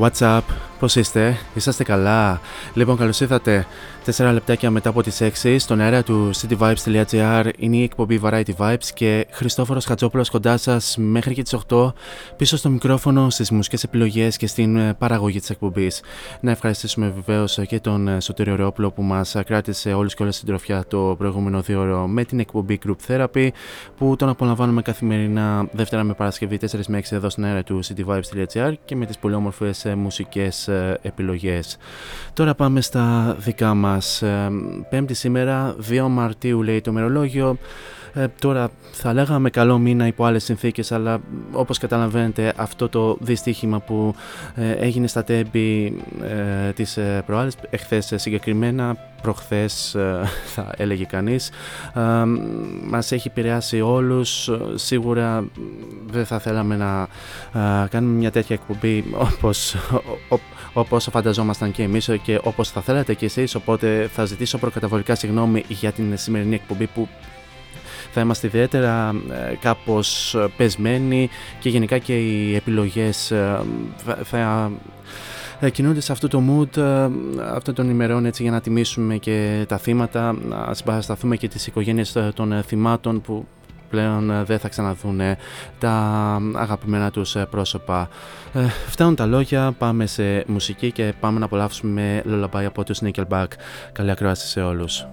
What's up? Πώς είστε, είσαστε καλά; Λοιπόν, καλώς ήρθατε 4 λεπτάκια μετά από τις 6 στον αέρα του cityvibes.gr είναι η εκπομπή Variety Vibes και Χριστόφορος Χατζόπουλος κοντά σας μέχρι και τις 8 πίσω στο μικρόφωνο στις μουσικές επιλογές και στην ε, παραγωγή της εκπομπής. Να ευχαριστήσουμε βεβαίως και τον ε, Σωτήριο Ρεόπουλο που μας κράτησε όλους και όλες στην τροφιά το προηγούμενο δύο ώρο με την εκπομπή Group Therapy που τον απολαμβάνουμε καθημερινά Δευτέρα με Παρασκευή 4 με 6 εδώ στον αέρα του cityvibes.gr και με τις πολύ όμορφες ε, μουσικές ε, επιλογές. Τώρα πάμε στα δικά μας. Ε, Πέμπτη σήμερα, 2 Μαρτίου λέει το μερολόγιο. Ε, τώρα θα λέγαμε καλό μήνα υπό άλλες συνθήκες αλλά όπως καταλαβαίνετε αυτό το δυστύχημα που ε, έγινε στα τέμπη ε, της ε, προάλλης εχθές ε, συγκεκριμένα προχθές ε, θα έλεγε κανείς ε, μας έχει επηρεάσει όλους. Σίγουρα δεν θα θέλαμε να ε, κάνουμε μια τέτοια εκπομπή όπως, ο, όπως φανταζόμασταν και εμείς και όπως θα θέλατε και εσείς. Οπότε θα ζητήσω προκαταβολικά συγγνώμη για την σημερινή εκπομπή που θα είμαστε ιδιαίτερα ε, κάπως ε, πεσμένοι και γενικά και οι επιλογές ε, θα, θα ε, κινούνται σε αυτό το mood ε, αυτών των ημερών έτσι για να τιμήσουμε και τα θύματα, να συμπαρασταθούμε και τις οικογένειες ε, των ε, θυμάτων που πλέον ε, δεν θα ξαναδούν ε, τα αγαπημένα τους ε, πρόσωπα. Ε, φτάνουν τα λόγια, πάμε σε μουσική και πάμε να απολαύσουμε Lullaby από τους Nickelback. Καλή ακρόαση σε όλους.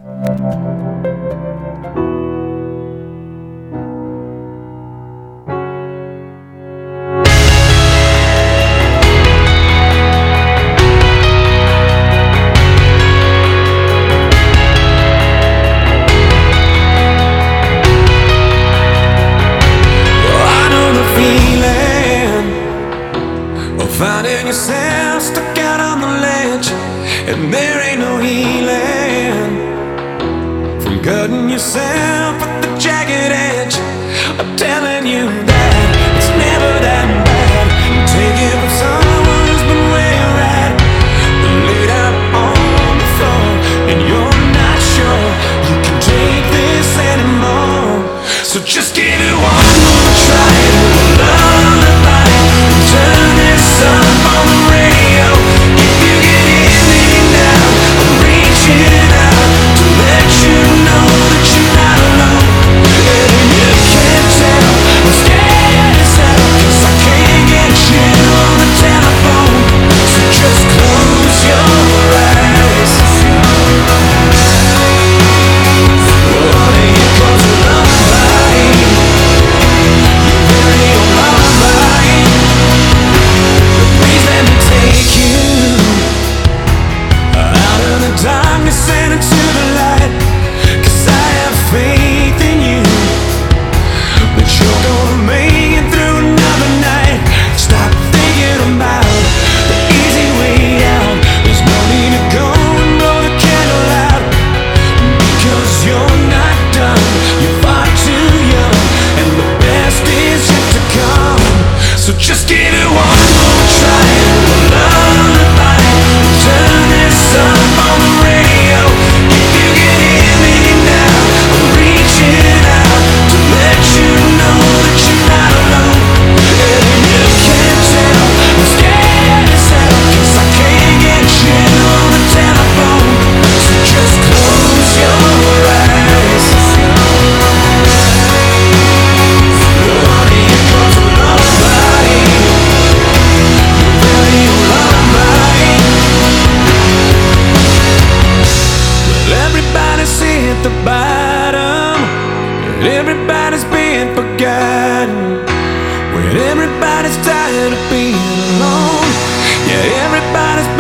everybody's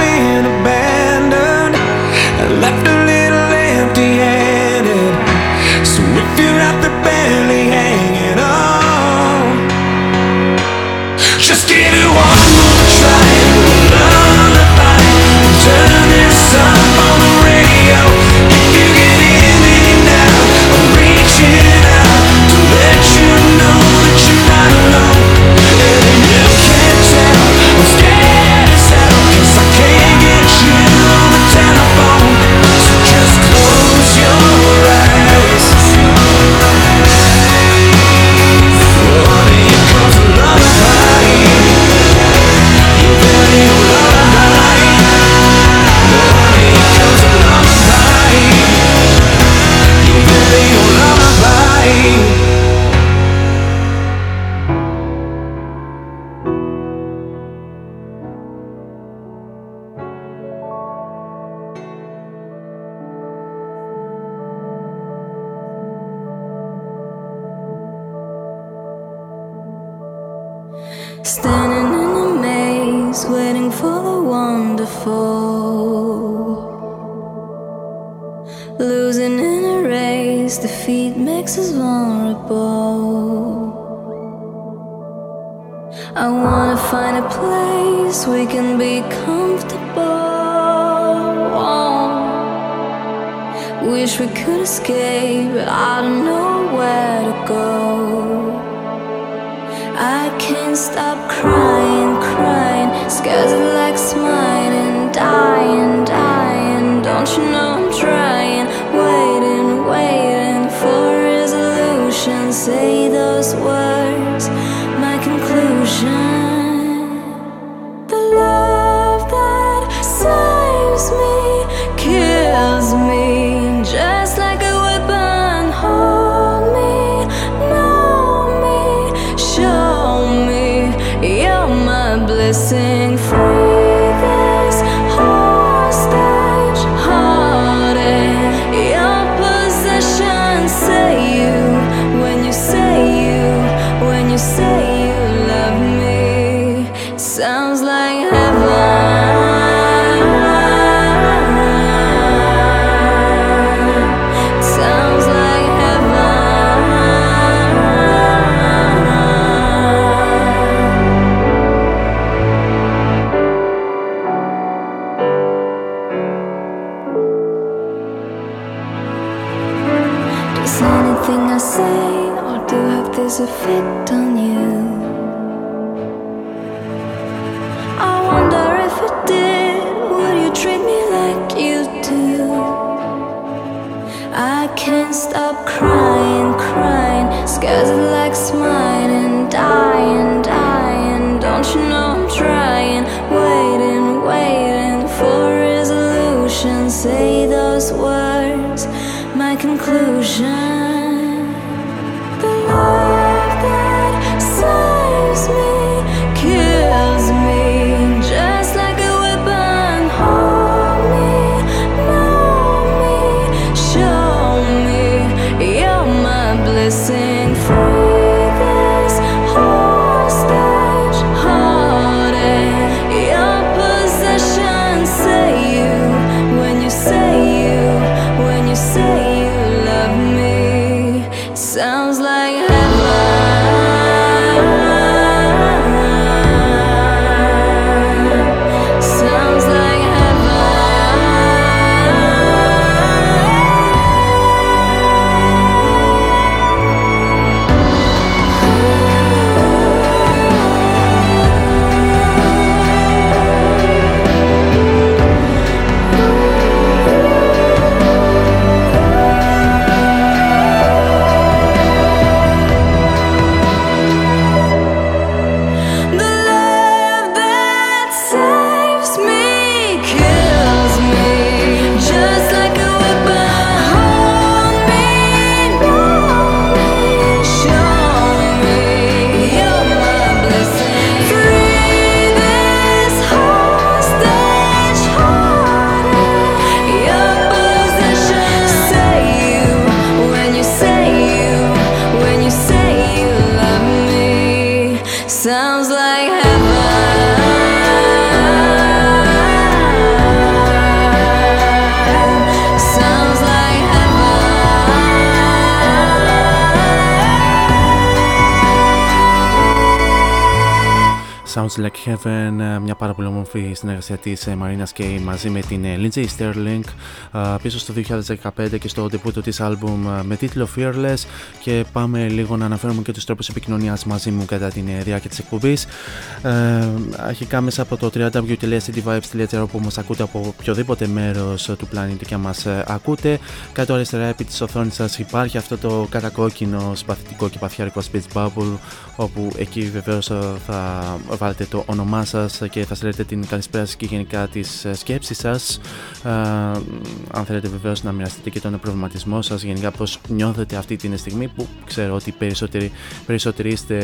Heaven, ε, μια πάρα πολύ όμορφη συνεργασία της Marina Kay μαζί με την ε, Lindsay Sterling ε, πίσω στο 2015 και στο debut της άλμπουμ με τίτλο Fearless. Και πάμε λίγο να αναφέρουμε και τους τρόπους επικοινωνίας μαζί μου κατά τη διάρκεια της εκπομπής ε, αρχικά μέσα από το www.cityvibes.gr όπου μας ακούτε από οποιοδήποτε μέρος του πλανήτη και μας ακούτε. Κάτω αριστερά επί της οθόνης σας υπάρχει αυτό το κατακόκκινο συμπαθητικό και παθιάρικο speech bubble όπου εκεί βεβαίως θα βάλετε το όνομά σας και θα στείλετε την καλησπέρα σας και γενικά τις σκέψεις σας. Ε, αν θέλετε βεβαίως να μοιραστείτε και τον προβληματισμό σας γενικά πώς νιώθετε αυτή την στιγμή που ξέρω ότι περισσότεροι, περισσότεροι είστε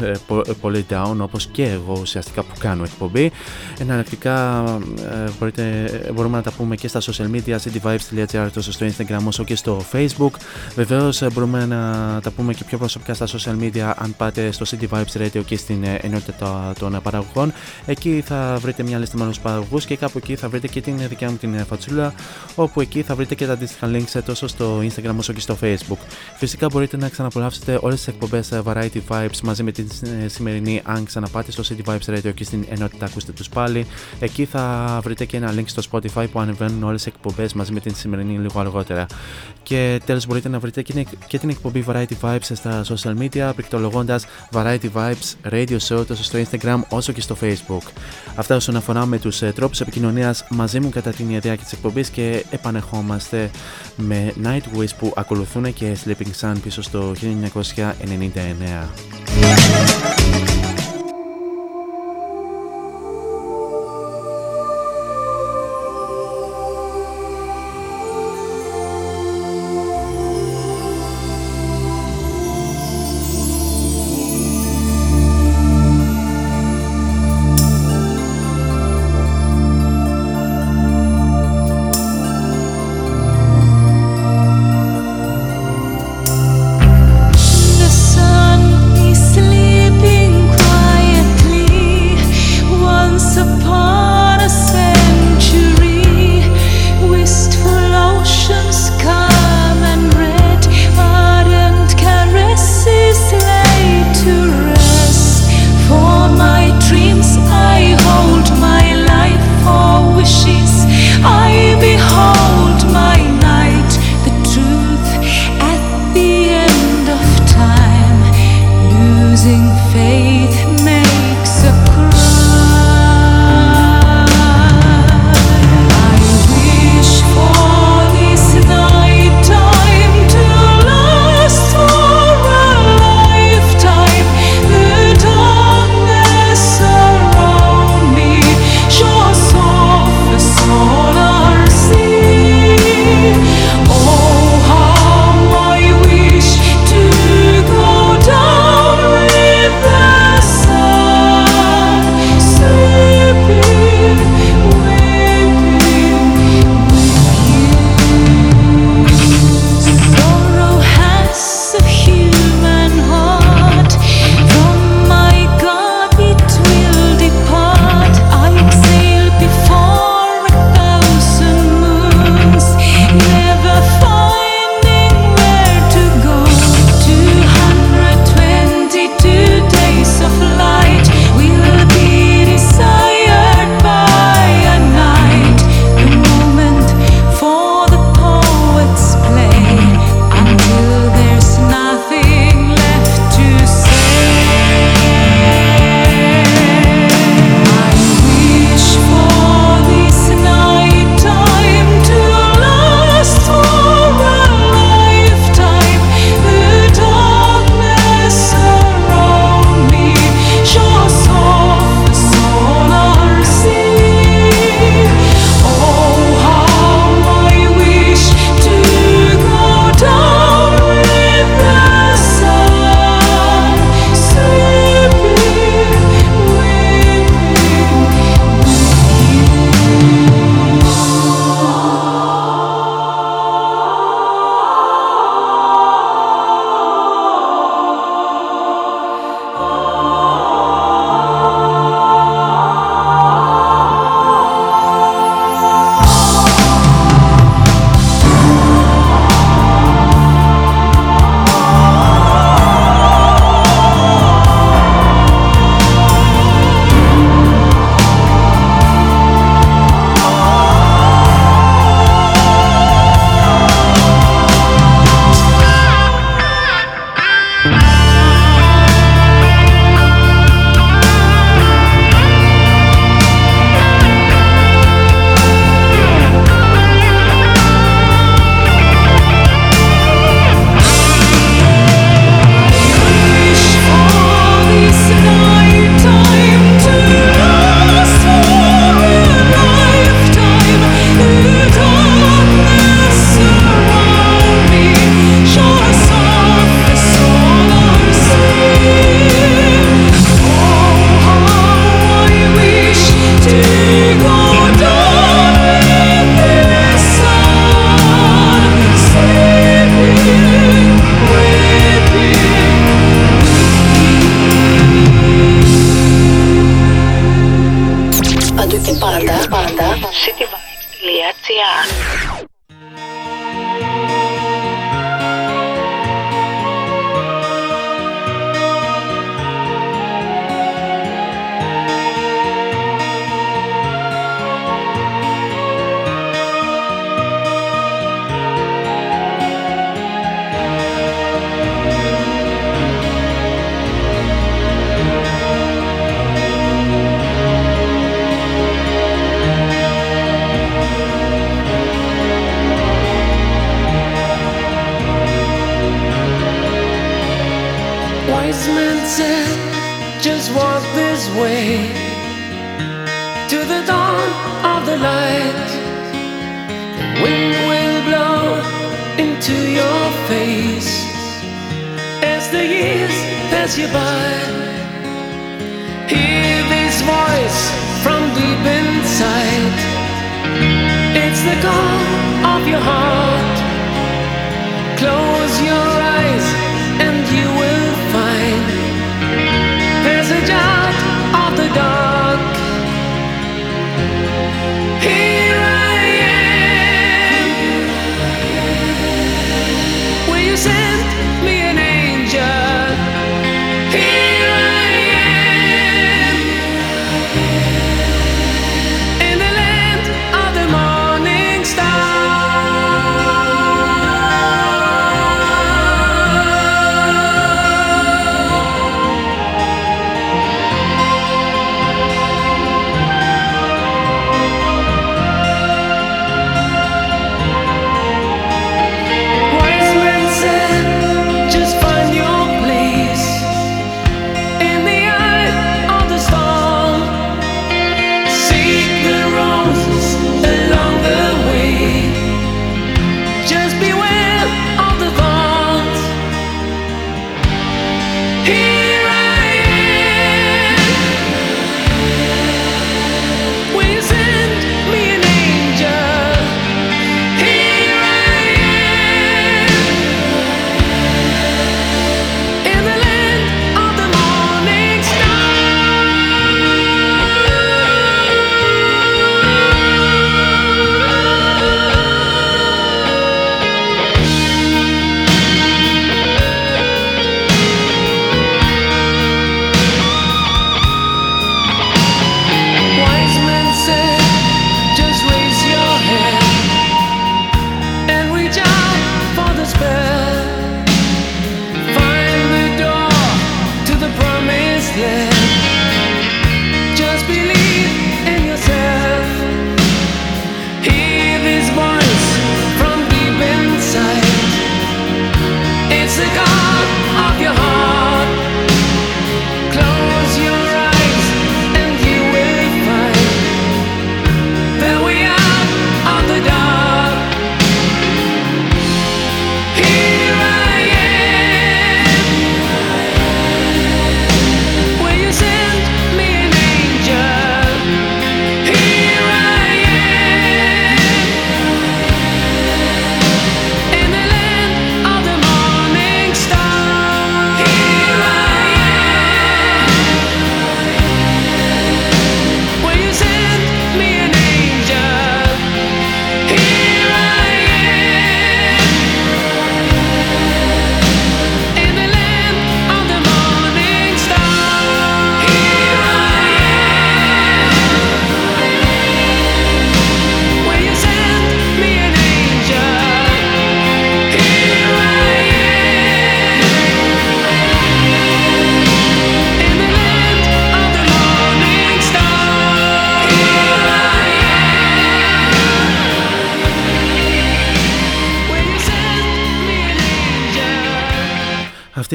ε, πολύ down όπως και εγώ ουσιαστικά που κάνω εκπομπή εναλλακτικά ε, μπορείτε, μπορούμε να τα πούμε και στα social media cityvibes.gr τόσο στο instagram όσο και στο facebook βεβαίως μπορούμε να τα πούμε και πιο προσωπικά στα social media αν πάτε στο City Vibes Radio και στην ενότητα των παραγωγών. Εκεί θα βρείτε μια λίστα με όλους τους παραγωγούς και κάπου εκεί θα βρείτε και την δικιά μου την φατσούλα, όπου εκεί θα βρείτε και τα αντίστοιχα links τόσο στο Instagram όσο και στο Facebook. Φυσικά μπορείτε να ξαναπολαύσετε όλες τις εκπομπές Variety Vibes μαζί με την σημερινή, αν ξαναπάτε στο City Vibes Radio και στην ενότητα ακούστε τους πάλι. Εκεί θα βρείτε και ένα link στο Spotify που ανεβαίνουν όλες τις εκπομπές μαζί με την σημερινή λίγο αργότερα. Και τέλος μπορείτε να βρείτε και την εκπομπή Variety Vibes στα social media, πληκτρολογώντας Variety Vibes Radio Show τόσο στο Instagram όσο και στο Facebook. Αυτά όσον αφορά με τους τρόπους επικοινωνίας μαζί μου κατά την διάρκεια της εκπομπής και επανεχόμαστε με Nightwish που ακολουθούν και Sleeping Sun πίσω στο 1999.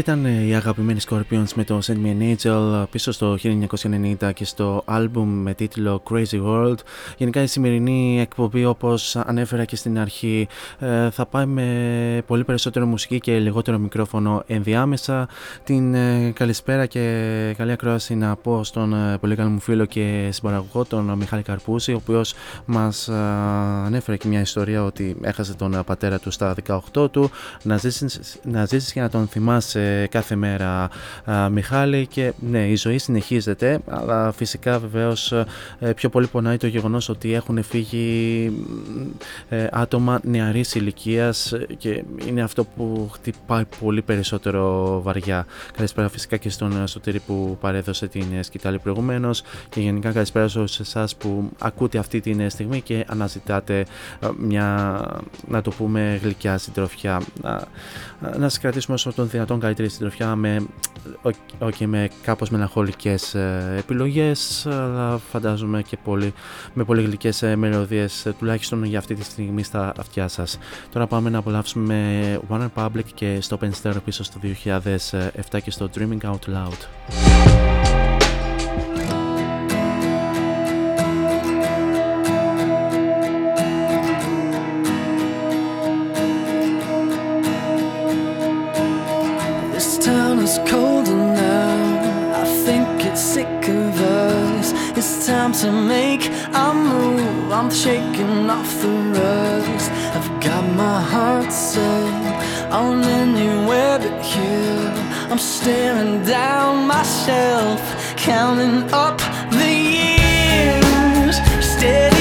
Ήταν ε, η αγαπημένη Scorpions με το Send Me an Angel πίσω στο 1990 και στο άλμπουμ με τίτλο Crazy World. Γενικά η σημερινή εκπομπή όπως ανέφερα και στην αρχή ε, θα πάει με πολύ περισσότερο μουσική και λιγότερο μικρόφωνο ενδιάμεσα. Την ε, καλησπέρα και καλή ακρόαση να πω στον πολύ καλό μου φίλο και συμπαραγωγό τον Μιχάλη Καρπούση ο οποίος μας ανέφερε και μια ιστορία ότι έχασε τον πατέρα του στα 18 του να ζήσεις, να ζήσεις και να τον θυμάσαι κάθε μέρα Μιχάλη και ναι η ζωή συνεχίζεται αλλά φυσικά βεβαίως ε, πιο πολύ πονάει το γεγονός ότι έχουν φύγει ε, άτομα νεαρής ηλικίας και είναι αυτό που χτυπάει πολύ περισσότερο βαριά. Καλησπέρα φυσικά και στον Σωτήρη που παρέδωσε την σκητάλη προηγουμένως και γενικά καλησπέρα σε εσάς που ακούτε αυτή τη στιγμή και αναζητάτε ε, μια να το πούμε γλυκιά συντροφιά. Να, να σας κρατήσουμε όσο τον δυνατόν καλύτερη συντροφιά με, okay, με κάπως μελαγχολικές ε, επιλογές αλλά φαντάζομαι και πολύ, με πολύ γλυκές ε, μελωδίες ε, τουλάχιστον για αυτή τη στιγμή στα αυτιά σας. Τώρα πάμε να απολαύσουμε One Republic και Stop and Stare πίσω στο 2007 και στο Dreaming Out Loud. To make a move. I'm shaking off the rust. I've got my heart set on anywhere but here. I'm staring down myself, counting up the years. Steady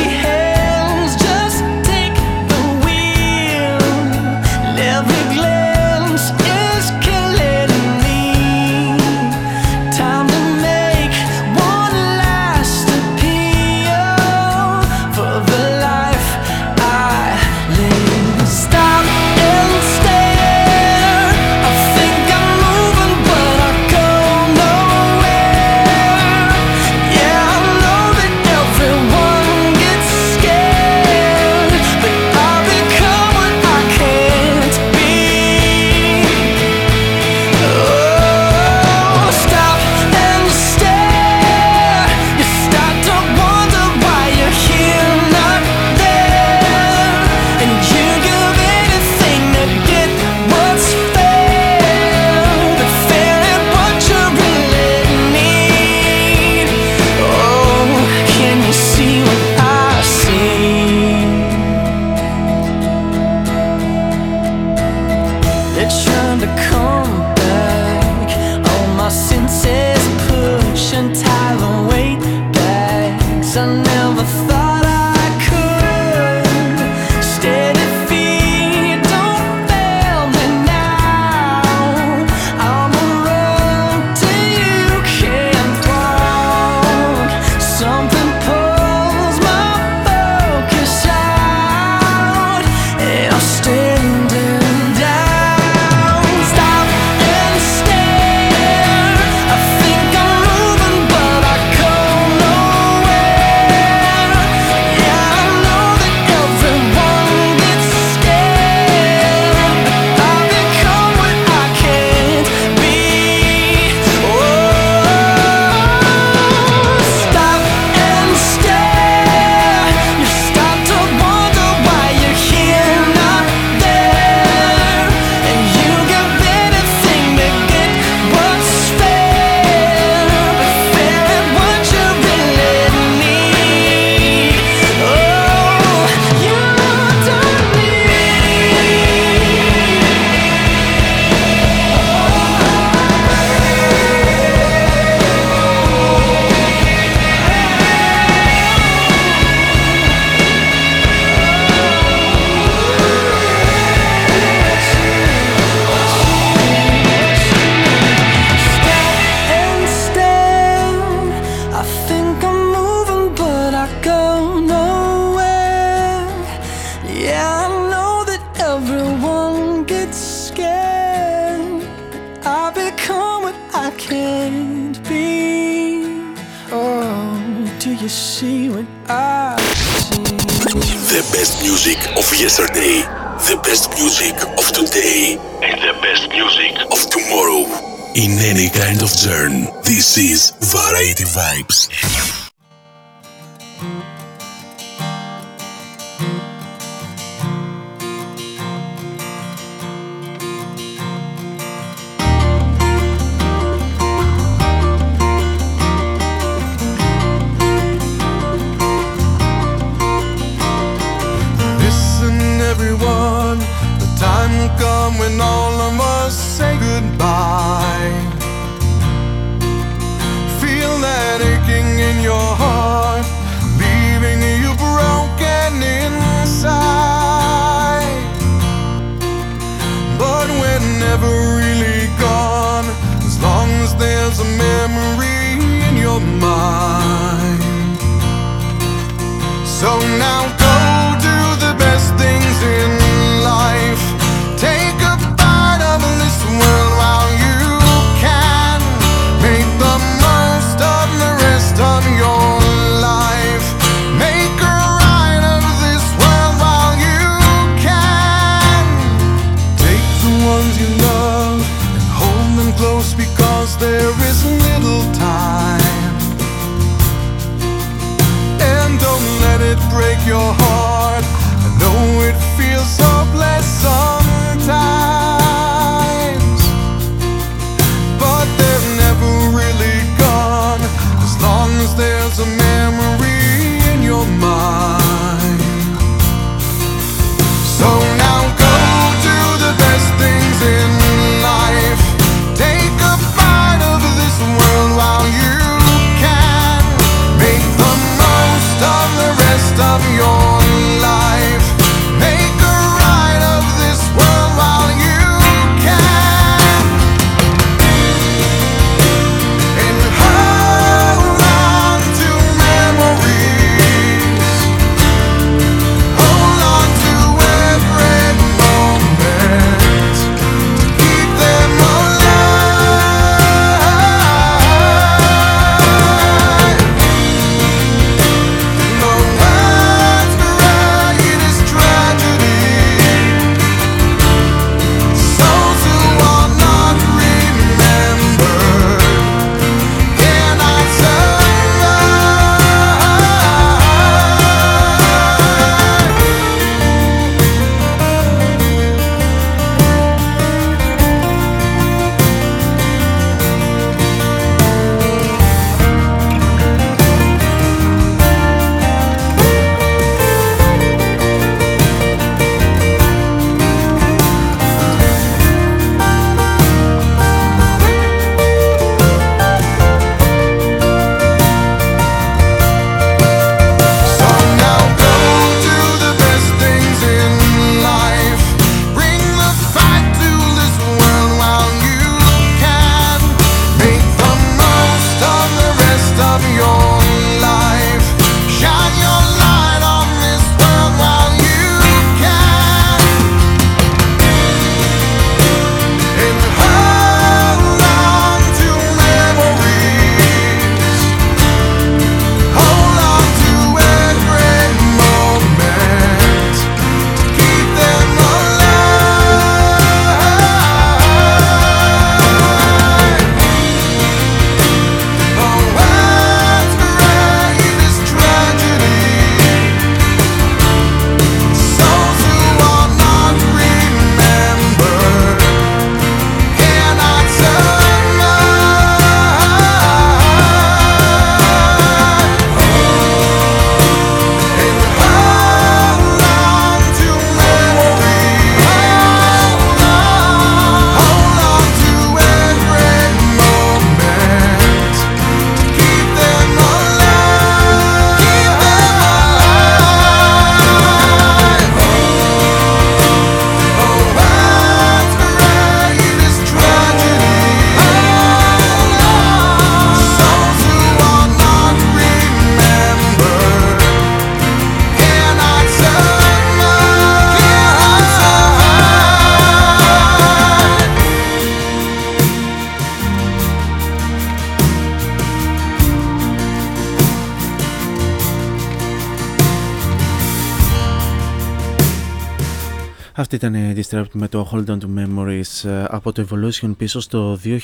ήταν η Disturbed με το Hold On To Memories ε, από το Evolution πίσω στο 2018.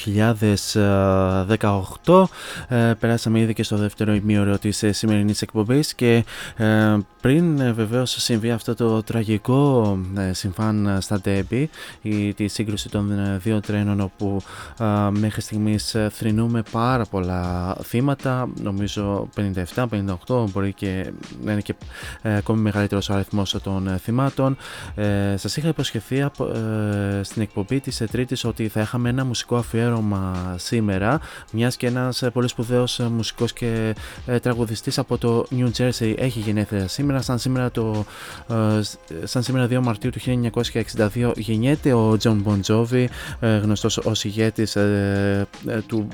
Ε, περάσαμε ήδη και στο δεύτερο ημίωρο της ε, σημερινής εκπομπής και πριν βεβαίως συμβεί αυτό το τραγικό συμφάν στα Debbie η, τη σύγκρουση των δύο τρένων όπου μέχρι στιγμής θρυνούμε πάρα πολλά θύματα νομίζω 57, 58 μπορεί και να είναι και ακόμη μεγαλύτερος ο αριθμός των θυμάτων. Σας είχα υποσχεθεί ε, στην εκπομπή της Τρίτης ότι θα είχαμε ένα μουσικό αφιέρωμα σήμερα μιας και ένας ε, πολύ σπουδαίος ε, μουσικός και ε, τραγουδιστής από το New Jersey έχει γενέθλια σήμερα. Σαν σήμερα, το, σαν σήμερα 2 Μαρτίου του 1962 γεννιέται ο John Bon Jovi γνωστός ως ηγέτης του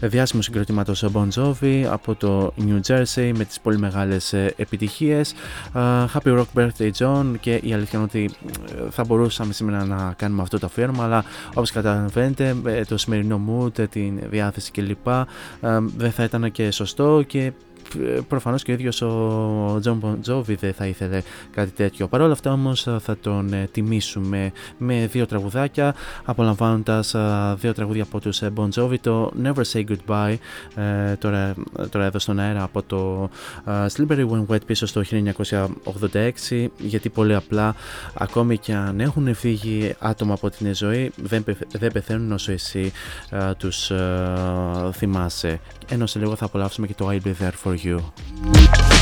διάσημου συγκροτήματος Bon Jovi από το New Jersey με τις πολύ μεγάλες επιτυχίες Happy Rock Birthday Jon και η αλήθεια είναι ότι θα μπορούσαμε σήμερα να κάνουμε αυτό το αφιέρωμα, αλλά όπως καταλαβαίνετε, το σημερινό mood, την διάθεση κλπ. δεν θα ήταν και σωστό και προφανώς και ο ίδιος ο Jon Bon Jovi δεν θα ήθελε κάτι τέτοιο. Παρ' όλα αυτά όμως θα τον ε, τιμήσουμε με δύο τραγουδάκια απολαμβάνοντας ε, δύο τραγούδια από τους Bon το Never Say Goodbye ε, τώρα, τώρα εδώ στον αέρα από το Slippery When Wet πίσω στο 1986 γιατί πολύ απλά ακόμη και αν έχουν φύγει άτομα από την ζωή δεν, δεν πεθαίνουν όσο εσύ τους θυμάσαι ενώ σε λίγο θα απολαύσουμε και το I'll Be There For You.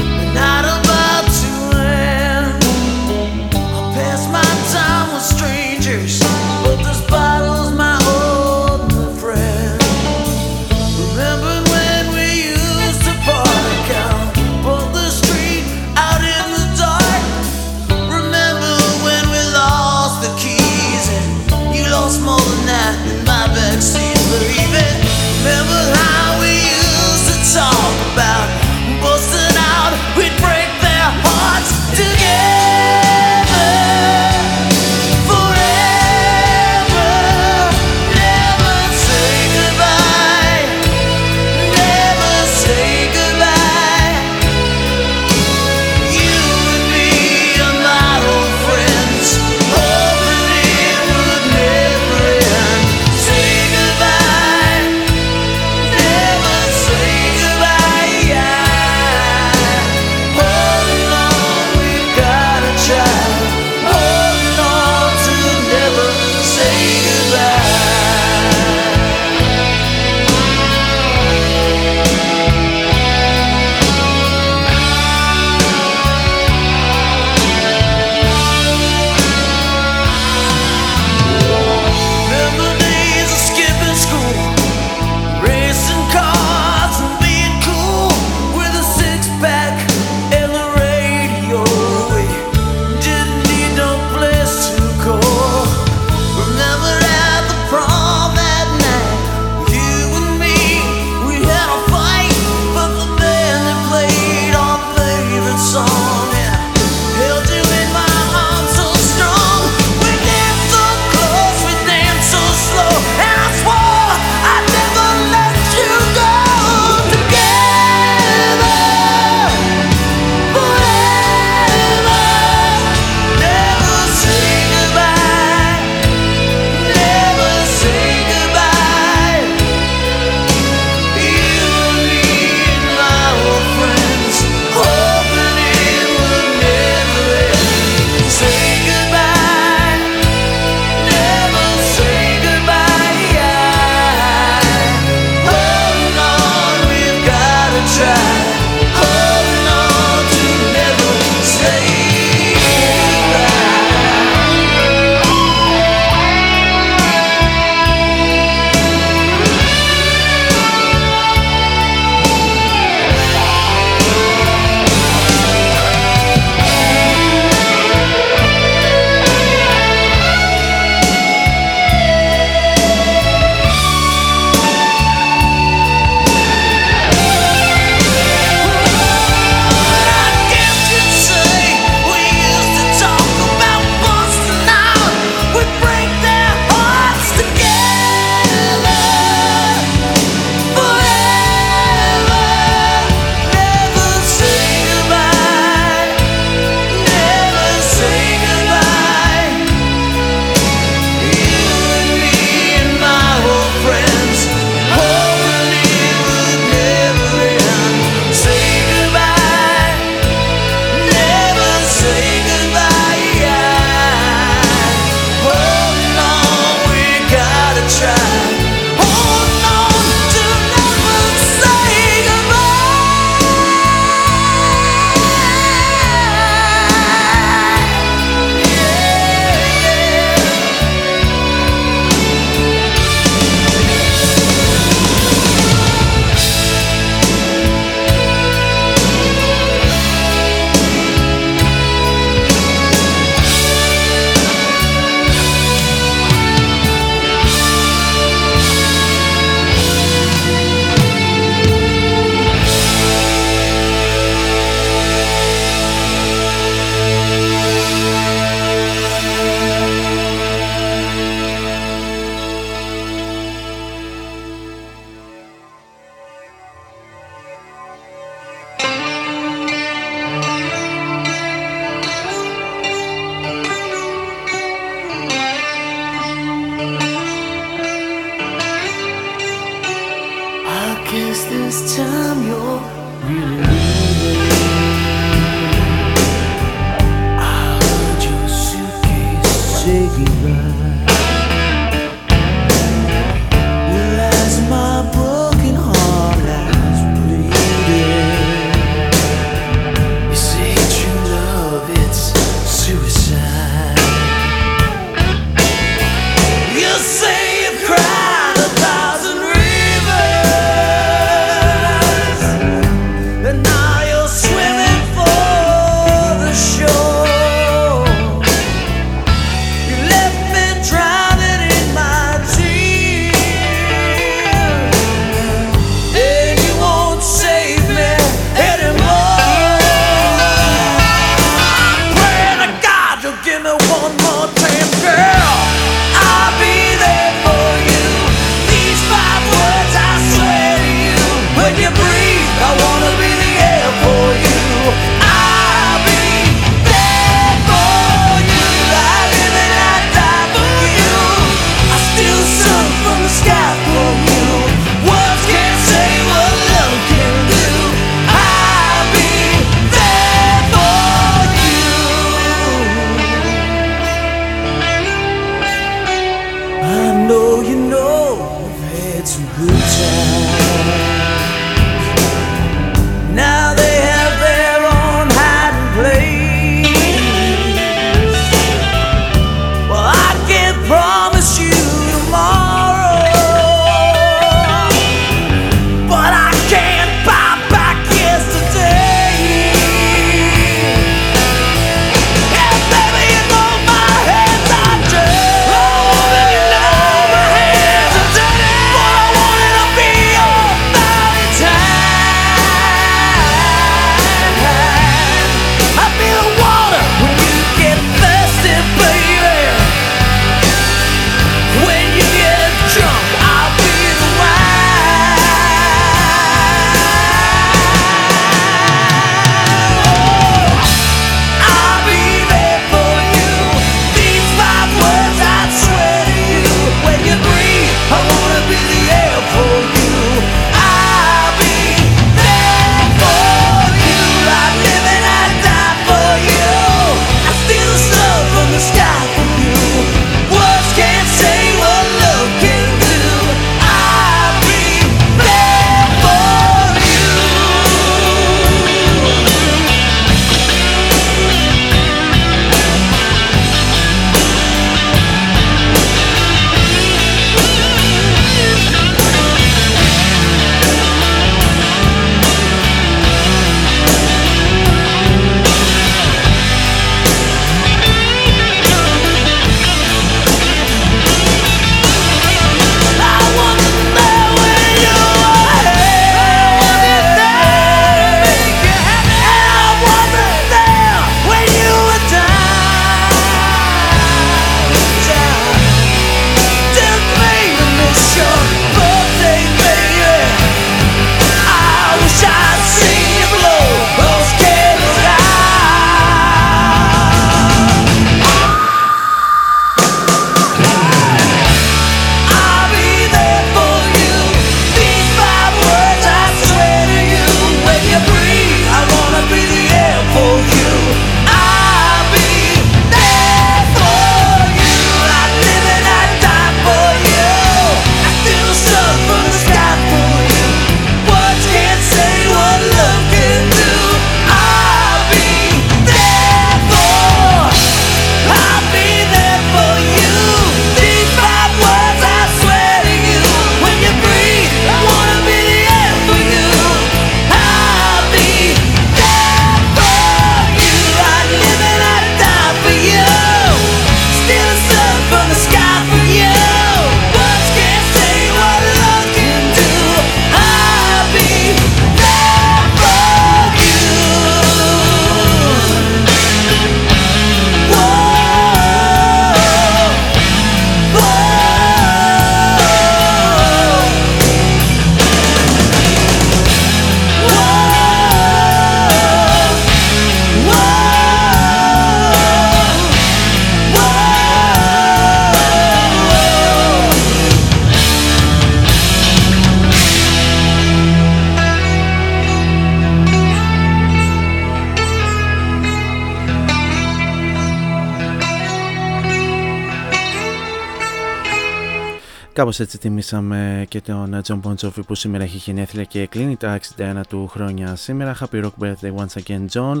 Κάπως έτσι τιμήσαμε και τον John Bon Jovi που σήμερα έχει γενέθλια και κλείνει τα 61 του χρόνια σήμερα. Happy Rock Birthday once again John.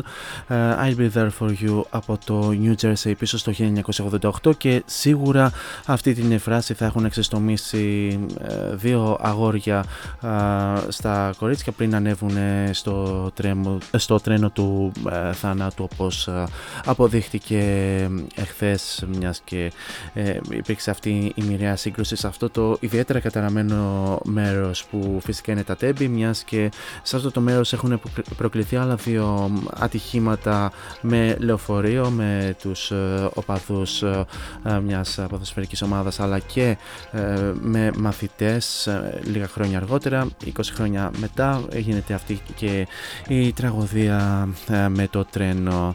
Uh, I'll be there for you από το New Jersey πίσω στο 1988 και σίγουρα αυτή την φράση θα έχουν εξεστομίσει uh, δύο αγόρια uh, στα κορίτσια πριν ανέβουν στο, τρέμο, στο τρένο του θανάτου όπως αποδείχτηκε εχθές μιας και υπήρξε αυτή η μοιραία σύγκρουση σε αυτό το ιδιαίτερα καταραμένο μέρος που φυσικά είναι τα τέμπη μιας και σε αυτό το μέρος έχουν προκληθεί άλλα δύο ατυχήματα με λεωφορείο με τους ε, οπαδούς ε, ε, μιας ποδοσφαιρικής ομάδας αλλά και με μαθητές λίγα χρόνια αργότερα 20 χρόνια μετά γίνεται αυτή και η τραγωδία με το τρένο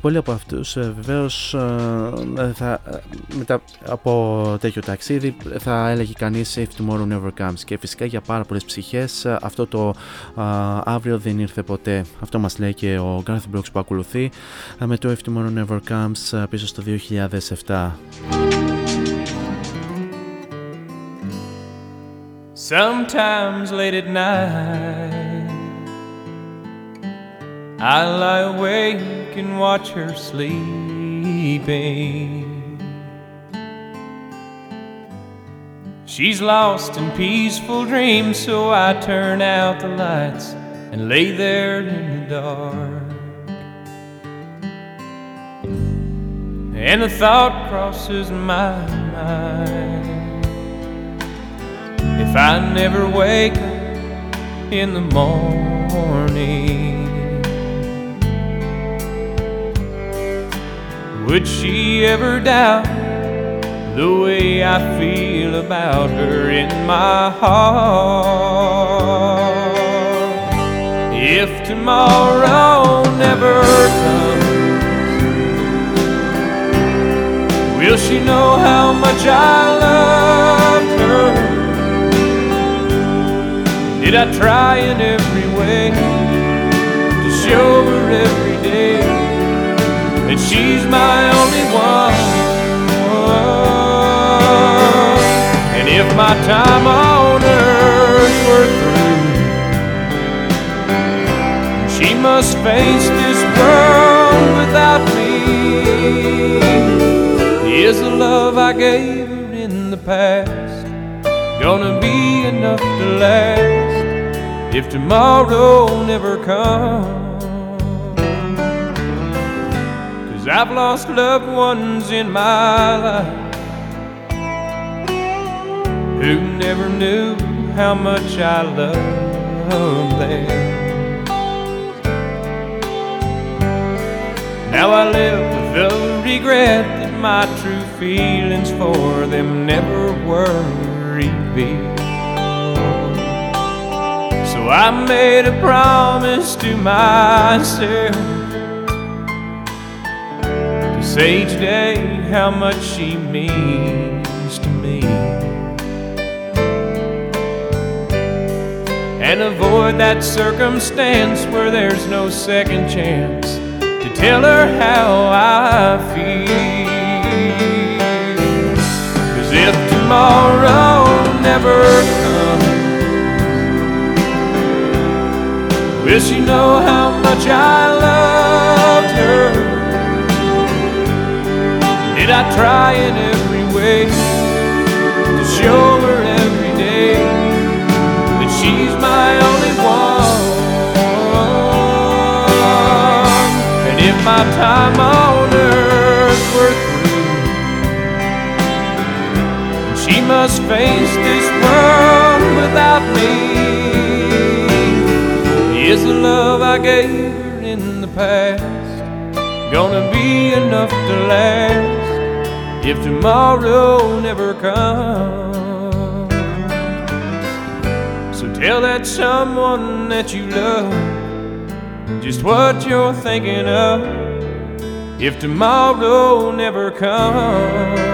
πολλοί από αυτούς βεβαίως θα, μετά από τέτοιο ταξίδι θα έλεγε κανείς If Tomorrow Never Comes και φυσικά για πάρα πολλές ψυχές αυτό το αύριο δεν ήρθε ποτέ. Αυτό μας λέει και ο Garth Brooks που ακολουθεί με το If Tomorrow Never Comes πίσω στο 2007. Sometimes late at night I lie awake and watch her sleeping She's lost in peaceful dreams, so I turn out the lights and lay there in the dark. And a thought crosses my mind if I never wake up in the morning, would she ever doubt? the way I feel about her in my heart. If tomorrow never comes, will she know how much I loved her? Did I try in every way to show her every day that she's my only one? And if my time on earth were through, she must face this world without me. Is the love I gave her in the past gonna be enough to last if tomorrow never comes? Cause I've lost loved ones in my life who never knew how much I loved them. Now I live with the regret my true feelings for them never were revealed. So I made a promise to myself to say today how much she means to me. and avoid that circumstance where there's no second chance to tell her how I feel. If tomorrow never comes, will she know how much I loved her? Did I try in every way to show her every day that she's my only one. And if my time on earth were must face this world without me. Is the love I gave her in the past gonna be enough to last if tomorrow never comes? So tell that someone that you love just what you're thinking of if tomorrow never comes.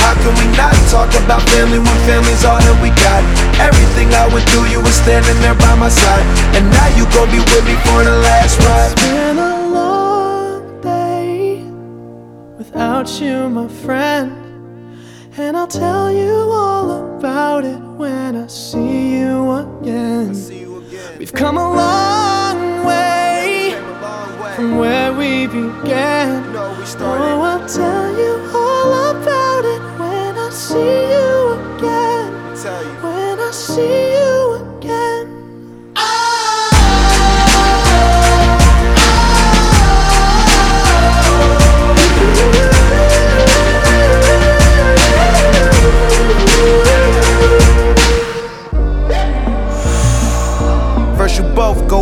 How can we not talk about family when family's all that we got? Everything I went through, you were standing there by my side. And now you gon' be with me for the last ride. It's been a long day without you, my friend. And I'll tell you all about it when I see you again. We've come a long way from where we began. Oh, I'll tell you all about it see you again. When I see you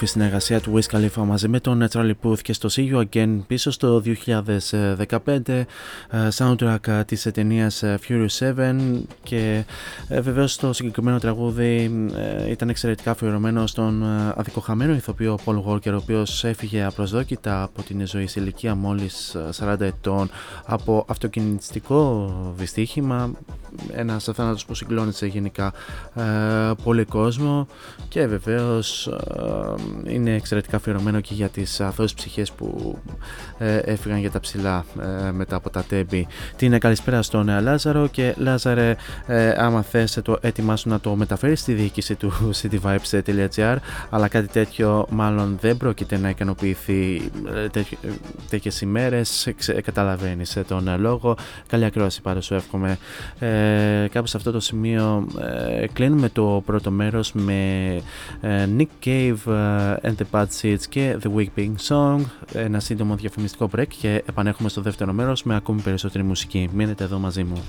όμορφη συνεργασία του Wiz Khalifa μαζί με τον Charlie Puth και στο See You Again πίσω στο 2015 ε, soundtrack ε, της ταινίας ε, Fury 7 και βεβαίως το συγκεκριμένο τραγούδι ήταν εξαιρετικά αφιερωμένο στον αδικοχαμένο ηθοποιό Paul Walker ο οποίος έφυγε απροσδόκητα από την ζωή σε ηλικία μόλις 40 ετών από αυτοκινητιστικό δυστύχημα ένας θάνατος που συγκλώνησε γενικά πολύ κόσμο. Και βεβαίως είναι εξαιρετικά αφιερωμένο και για τις αθώες ψυχές που ε, έφυγαν για τα ψηλά ε, μετά από τα τέμπη. Την καλησπέρα στον ε, Λάζαρο. Και Λάζαρε άμα θες το έτοιμά σου να το μεταφέρεις στη διοίκηση του cityvibes.gr αλλά κάτι τέτοιο μάλλον δεν πρόκειται να ικανοποιηθεί τέτοιες ημέρες. Καταλαβαίνεις τον λόγο. Καλή ακρόαση πάντως σου εύχομαι κάπου σε αυτό το σημείο κλείνουμε το πρώτο μέρος με Nick Cave and the Bad Seeds και The Weeping Song. Ένα σύντομο διαφημιστικό break και επανέρχομαι στο δεύτερο μέρος με ακόμη περισσότερη μουσική. Μείνετε εδώ μαζί μου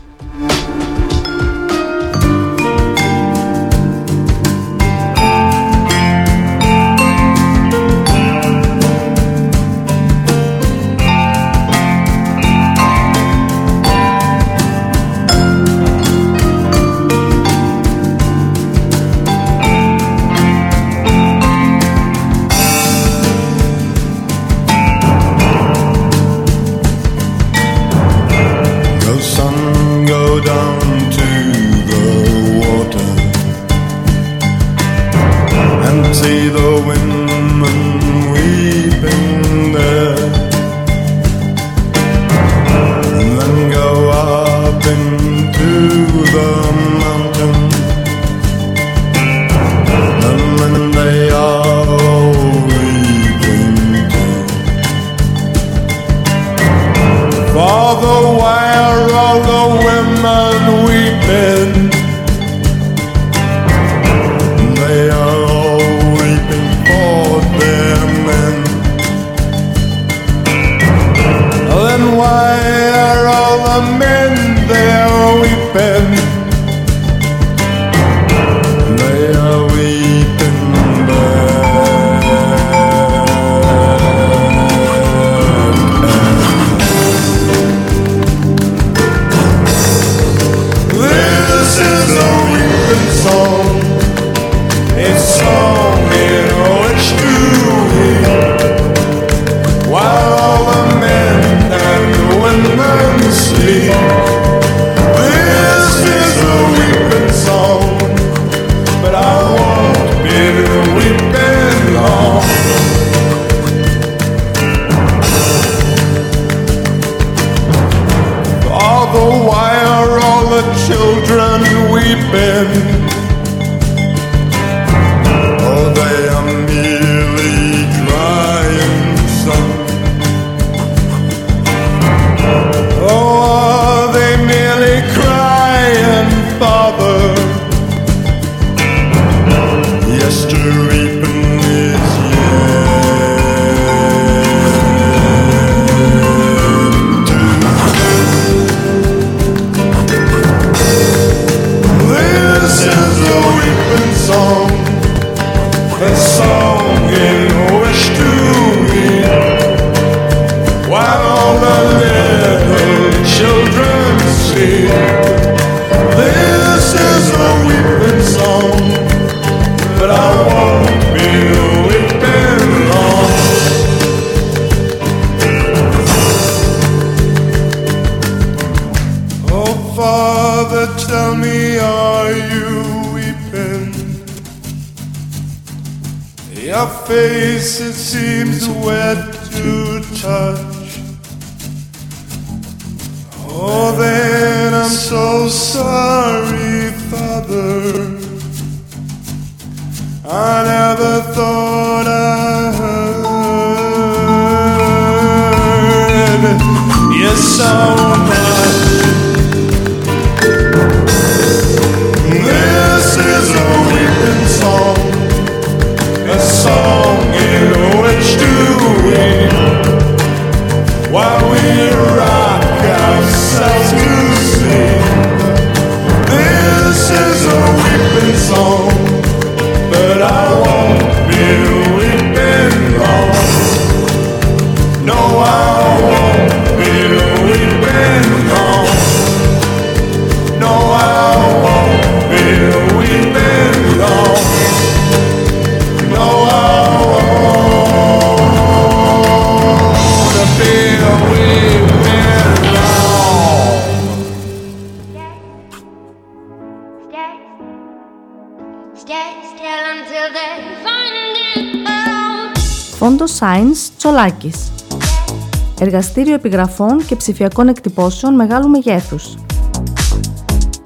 Εργαστήριο επιγραφών και ψηφιακών εκτυπώσεων μεγάλου μεγέθους.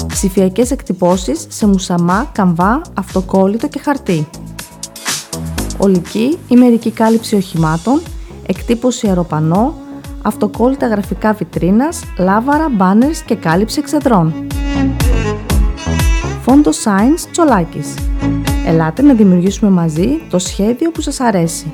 Ψηφιακές εκτυπώσεις σε μουσαμά, καμβά, αυτοκόλλητο και χαρτί. Ολική ή μερική κάλυψη οχημάτων, εκτύπωση αεροπανό, αυτοκόλλητα γραφικά βιτρίνας, λάβαρα, μπάνερς και κάλυψη εξεδρών. Φόντο Science Τσολάκης. Ελάτε να δημιουργήσουμε μαζί το σχέδιο που σας αρέσει.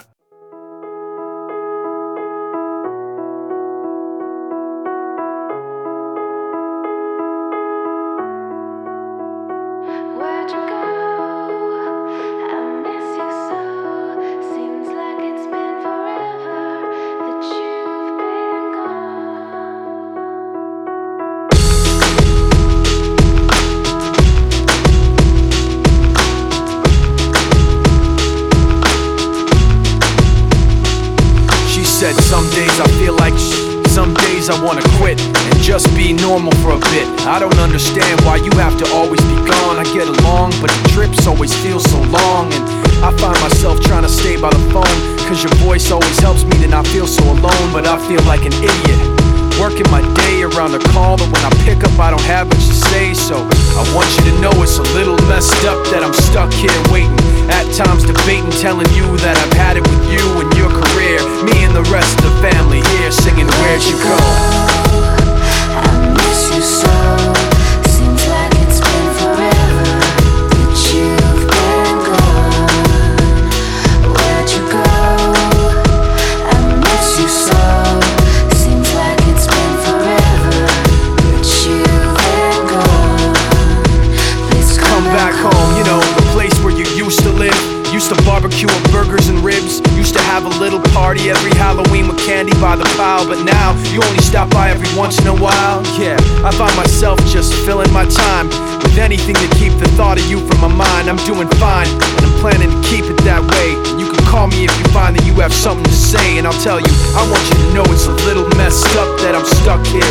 telling you that I've had it I'm doing fine, and I'm planning to keep it that way. You can call me if you find that you have something to say, and I'll tell you, I want you to know it's a little messed up that I'm stuck here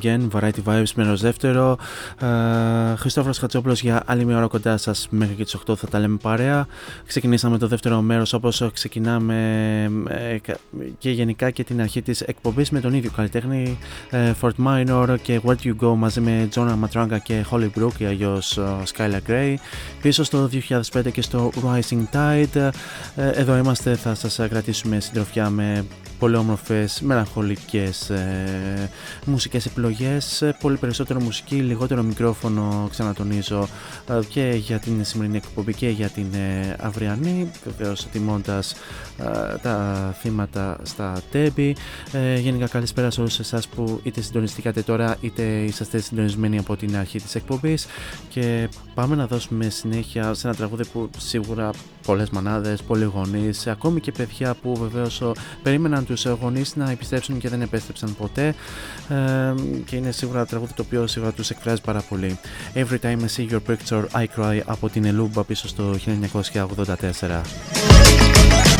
Again, Variety Vibes ένα δεύτερο. Χριστόφρος Χατζόπουλος για άλλη μια ώρα κοντά σας μέχρι και τις 8 θα τα λέμε παρέα. Ξεκινήσαμε το δεύτερο μέρος όπως ξεκινάμε ε, και γενικά και την αρχή της εκπομπής με τον ίδιο καλλιτέχνη ε, Fort Minor και Where You Go μαζί με Jonah Matranga και Holly Brook ή αλλιώς ε, Skylar Grey. Πίσω στο 2005 και στο Rising Tide. Εδώ είμαστε, θα σας κρατήσουμε συντροφιά με πολύ όμορφες, μελαγχολικές μουσικές επιλογές. Πολύ περισσότερο μουσική, λιγότερο μικρόφωνο ξανατονίζω ε, και για την σημερινή εκπομπή και για την ε, αυριανή βεβαίως τιμώντα ε, τα θύματα στα τέμπη. Γενικά καλησπέρα σε όλους εσάς που είτε συντονιστήκατε τώρα είτε είσαστε συντονισμένοι από την αρχή της εκπομπής. Και πάμε να δώσουμε συνέχεια σε ένα τραγούδι που σίγουρα πολλές μανάδες, πολλοί γονείς, ακόμη και παιδιά που βεβαίως περίμεναν τους γονείς να επιστρέψουν και δεν επέστρεψαν ποτέ. Και είναι σίγουρα ένα τραγούδι το οποίο σίγουρα τους εκφράζει πάρα πολύ. Every Time I See Your Picture I Cry από την Ελούμπα πίσω στο 1984.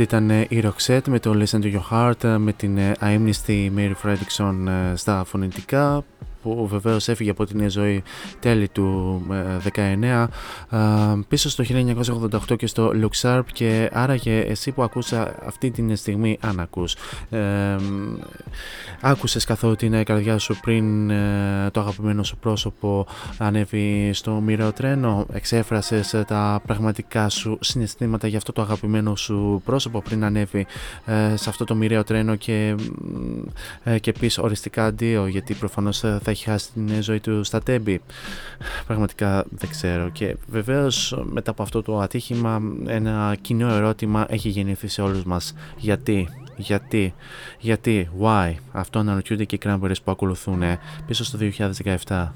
Αυτή ήταν ε, η Roxette με το Listen to Your Heart ε, με την ε, αείμνηστη Mary Fredrickson ε, στα φωνητικά που βεβαίως έφυγε από την ζωή τέλη του ε, 19 ε, πίσω στο 1988 και στο Luxarp και άραγε εσύ που ακούσα αυτή την στιγμή αν ακούς. Ε, άκουσες καθόλου την καρδιά σου πριν ε, το αγαπημένο σου πρόσωπο ανέβει στο μοιραίο τρένο εξέφρασες ε, τα πραγματικά σου συναισθήματα για αυτό το αγαπημένο σου πρόσωπο πριν ανέβει ε, σε αυτό το μοιραίο τρένο και, ε, και πεις οριστικά αντίο γιατί προφανώς ε, θα έχει χάσει την ζωή του στα τέμπη. Πραγματικά δεν ξέρω. Και βεβαίως μετά από αυτό το ατύχημα ένα κοινό ερώτημα έχει γεννηθεί σε όλους μας. Γιατί Γιατί, γιατί, why, αυτό αναρωτιούνται και οι Cranberries που ακολουθούν πίσω στο 2017.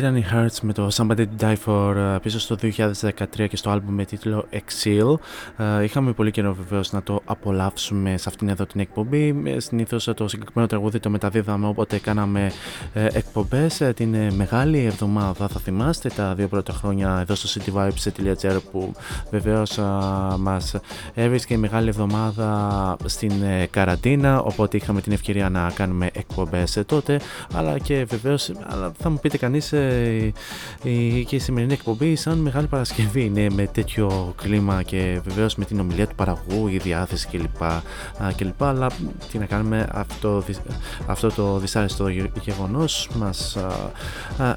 Ήταν η Hertz με το Somebody to Die For ε, πίσω στο 2013 και στο άλμπουμ με τίτλο Exil. Ε, Είχαμε πολύ καιρό βεβαίως να το απολαύσουμε σε αυτήν εδώ την εκπομπή. Συνήθως το συγκεκριμένο τραγούδι το μεταδίδαμε όποτε κάναμε εκπομπές. Την ε, μεγάλη εβδομάδα θα θυμάστε τα δύο πρώτα χρόνια εδώ στο cityvibes.gr που βεβαίως μας έβρισκε η μεγάλη εβδομάδα στην ε, καραντίνα. Οπότε είχαμε την ευκαιρία να κάνουμε εκπομπές τότε. Αλλά και βεβαίως θα μου πείτε κανείς η, και η σημερινή εκπομπή σαν μεγάλη Παρασκευή είναι με τέτοιο κλίμα και βεβαίως με την ομιλία του παραγωγού, η διάθεση κλπ. α, κλπ. Αλλά τι να κάνουμε, αυτό, αυτό το δυσάρεστο γεγονός μας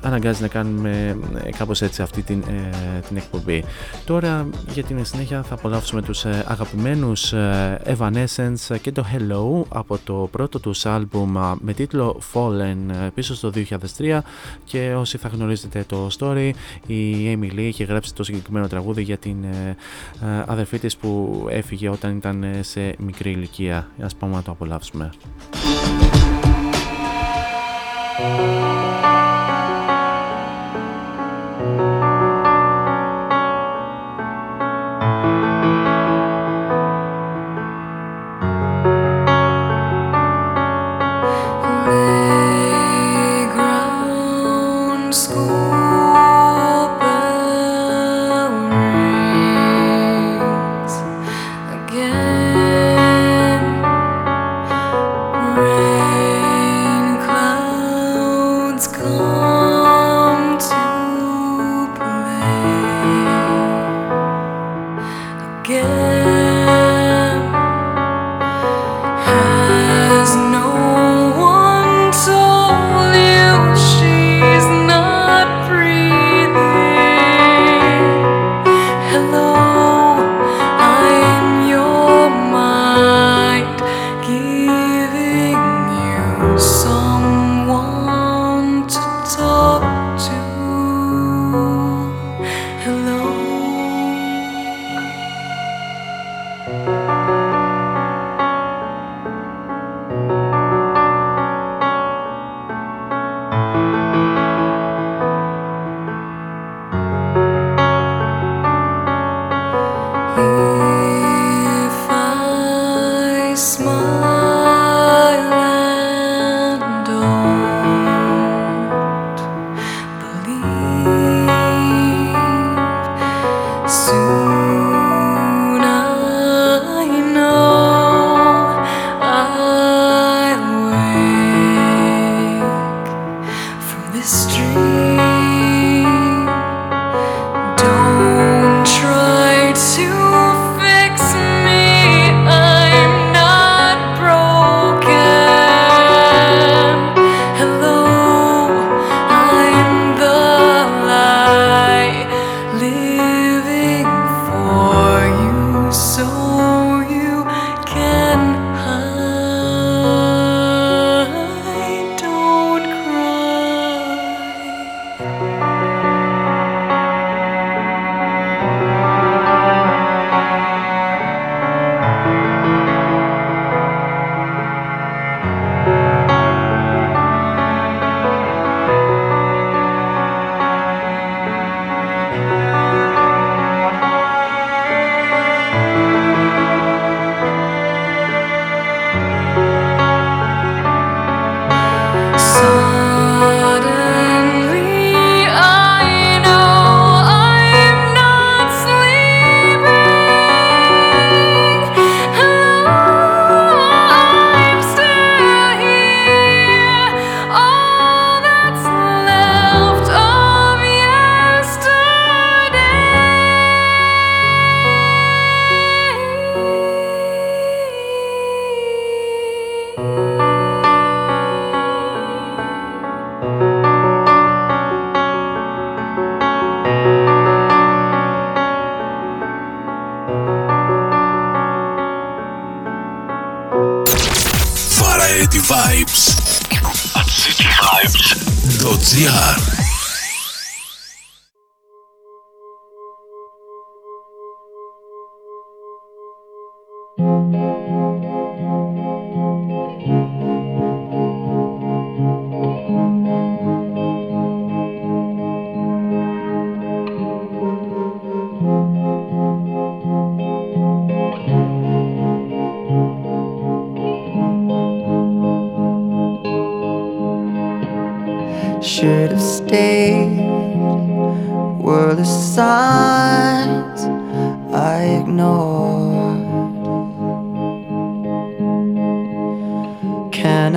αναγκάζει να κάνουμε ε, κάπως έτσι αυτή την, ε, την εκπομπή. Τώρα για την συνέχεια θα απολαύσουμε τους ε, αγαπημένους ε, Evanescence και το Hello από το πρώτο τους άλμπουμ α, με τίτλο Fallen ε, πίσω στο 2003 και όσοι θα γνωρίζετε το story η Amy Lee είχε γράψει το συγκεκριμένο τραγούδι για την ε, ε, αδερφή της που έφυγε όταν ήταν ε, σε μικρή ηλικία. Ας πάμε να το απολαύσουμε.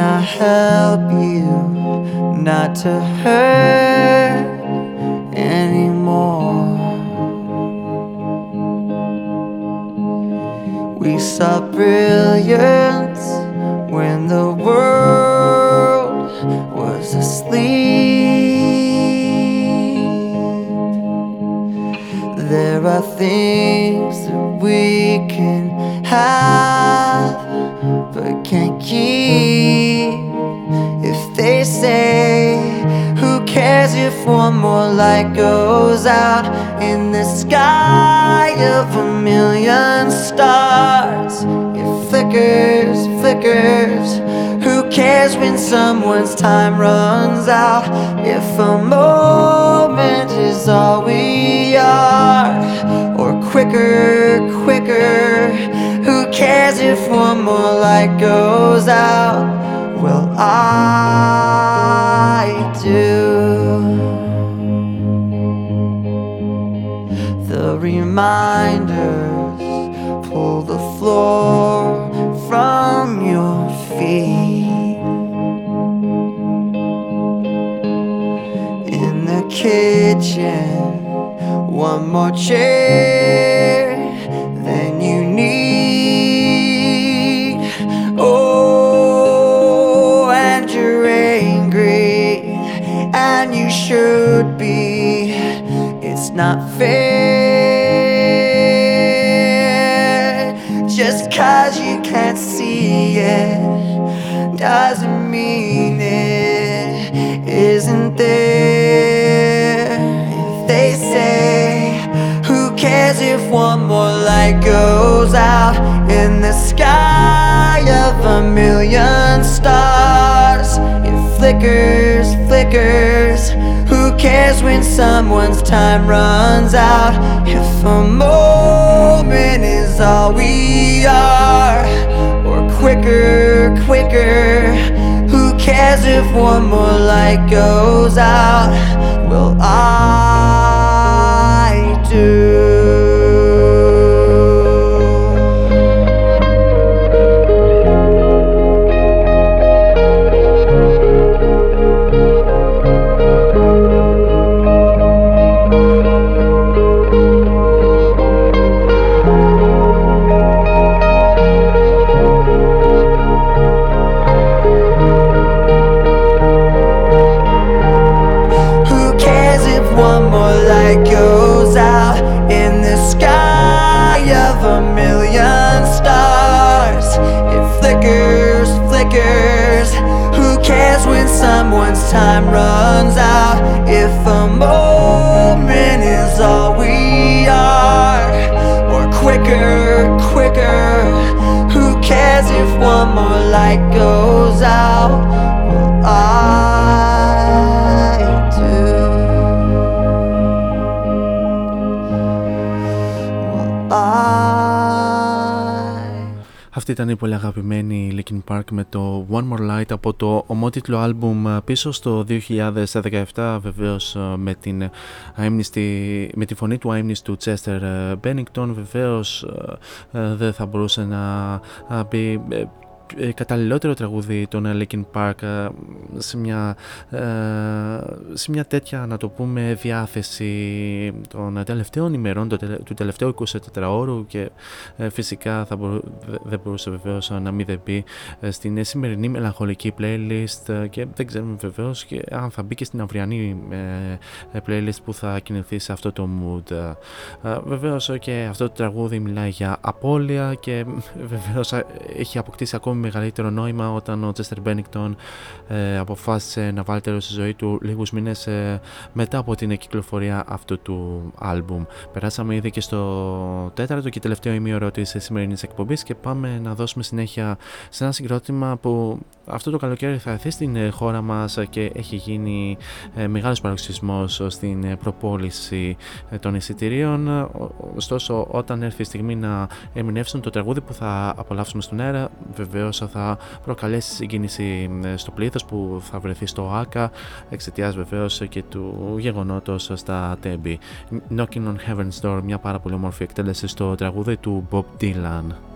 I help you not to hurt anymore? We saw brilliance when the world was asleep. There are things that we can have but can't keep. Say, Who cares if one more light goes out in the sky of a million stars? It flickers, flickers. Who cares when someone's time runs out? If a moment is all we are, or quicker, quicker. Who cares if one more light goes out? Well, I do. The reminders pull the floor from your feet. In the kitchen, one more chair not fair. Just cause you can't see it doesn't mean it isn't there. If they say, Who cares if one more light goes out in the sky of a million stars? It flickers, flickers. Cares when someone's time runs out? If a moment is all we are, or quicker, quicker. Who cares if one more light goes out? Well, I do. Time runs out? If a moment is all we are, or quicker, quicker. Who cares if one more light goes out? Αυτή ήταν η πολύ αγαπημένη Linkin Park με το One More Light από το ομότιτλο άλμπουμ πίσω στο 2017 βεβαίως ε, με, την αείμνηστη, με τη φωνή του αείμνηστου Chester ε, Bennington βεβαίως ε, ε, δεν θα μπορούσε να ε, μπει ε, ε, καταλληλότερο τραγούδι των Linkin Park ε, σε μια, ε, σε μια τέτοια να το πούμε διάθεση των τελευταίων ημερών το τελε- του τελευταίου 24 ώρου και ε, φυσικά θα μπορού- δε- δεν μπορούσε βεβαίως να μην δεν μπει ε, στην σημερινή μελαγχολική playlist ε, και δεν ξέρουμε βεβαίως και αν θα μπει και στην αυριανή ε, ε, playlist που θα κινηθεί σε αυτό το mood. Ε, Βεβαίως και αυτό το τραγούδι μιλάει για απώλεια και βεβαίως έχει αποκτήσει ακόμη μεγαλύτερο νόημα όταν ο Chester Bennington ε, αποφάσισε να βάλει τέλος στη ζωή του λίγους μήνες ε, μετά από την κυκλοφορία αυτού του άλμπουμ. Περάσαμε ήδη και στο τέταρτο και τελευταίο ημίωρο της σημερινής εκπομπής και πάμε να δώσουμε συνέχεια σε ένα συγκρότημα που αυτό το καλοκαίρι θα έρθει στην ε, χώρα μας και έχει γίνει ε, μεγάλος παροξισμός στην ε, προπόληση ε, των εισιτηρίων. Ο- Ωστόσο, όταν έρθει η στιγμή να ερμηνεύσουν το τραγούδι που θα απολαύσουμε στον αέρα, βεβαίως θα προκαλέσει συγκίνηση ε, στο πλήθος που θα βρεθεί στο ΆΚΑ εξαιτίας βεβαίως και του γεγονότος στα Τέμπη. Knocking on Heaven's Door, μια πάρα πολύ όμορφη εκτέλεση στο τραγούδι του Bob Dylan.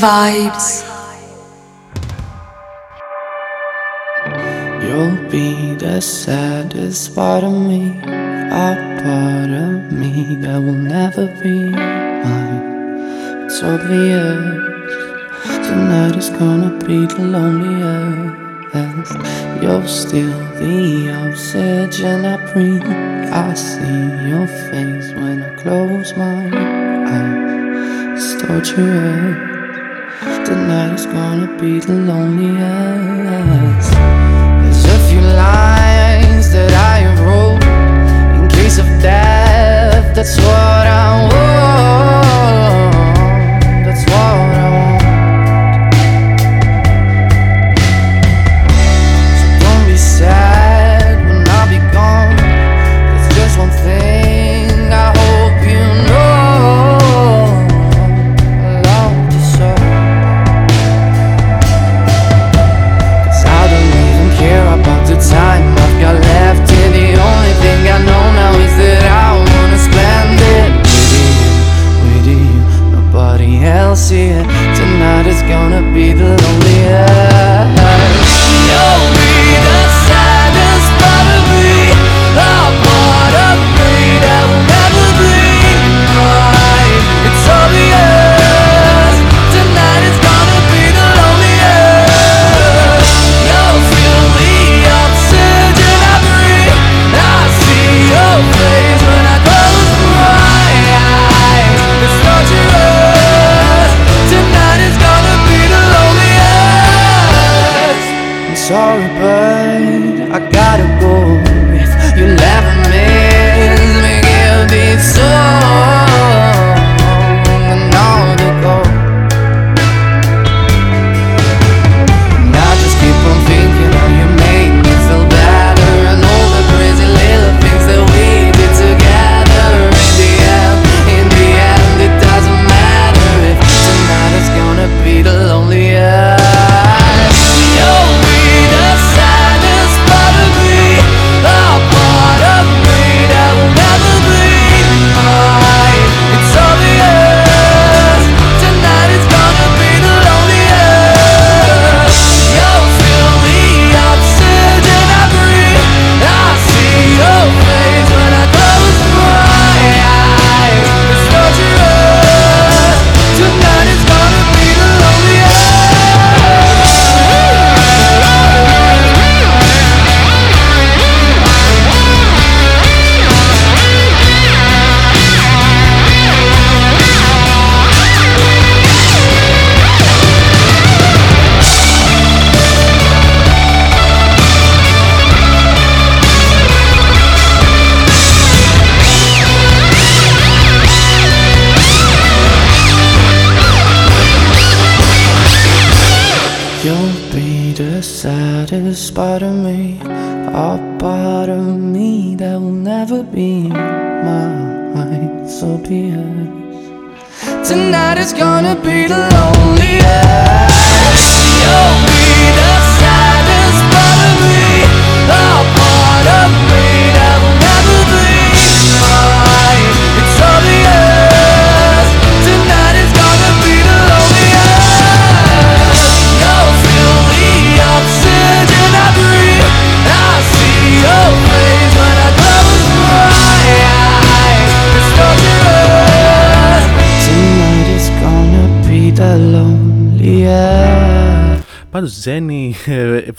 vibes.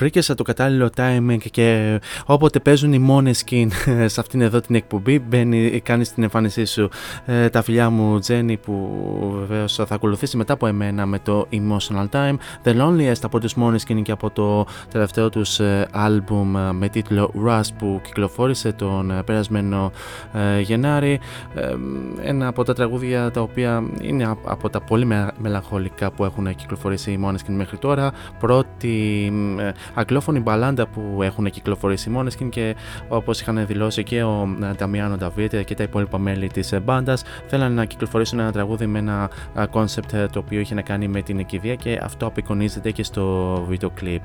Βρήκεσε το κατάλληλο timing και όποτε παίζουν οι μόνες skin ε, σε αυτήν εδώ την εκπομπή, μπαίνει, κάνεις την εμφάνισή σου. Ε, τα φιλιά μου, Τζένι, που βεβαίως θα ακολουθήσει μετά από εμένα με το Emotional Time. The Loneliest από του μόνες skin και από το τελευταίο τους ε, album ε, με τίτλο Rust που κυκλοφόρησε τον περασμένο ε, Γενάρη. Ε, ένα από τα τραγούδια τα οποία είναι από τα πολύ μελαγχολικά που έχουν κυκλοφορήσει οι Måneskin μέχρι τώρα. Πρώτη αγγλόφωνη μπαλάντα που έχουν κυκλοφορήσει οι Måneskin και όπως είχαν δηλώσει και ο Damiano David και τα υπόλοιπα μέλη της μπάντας θέλανε να κυκλοφορήσουν ένα τραγούδι με ένα concept το οποίο είχε να κάνει με την κηδεία και αυτό απεικονίζεται και στο βίντεο κλιπ.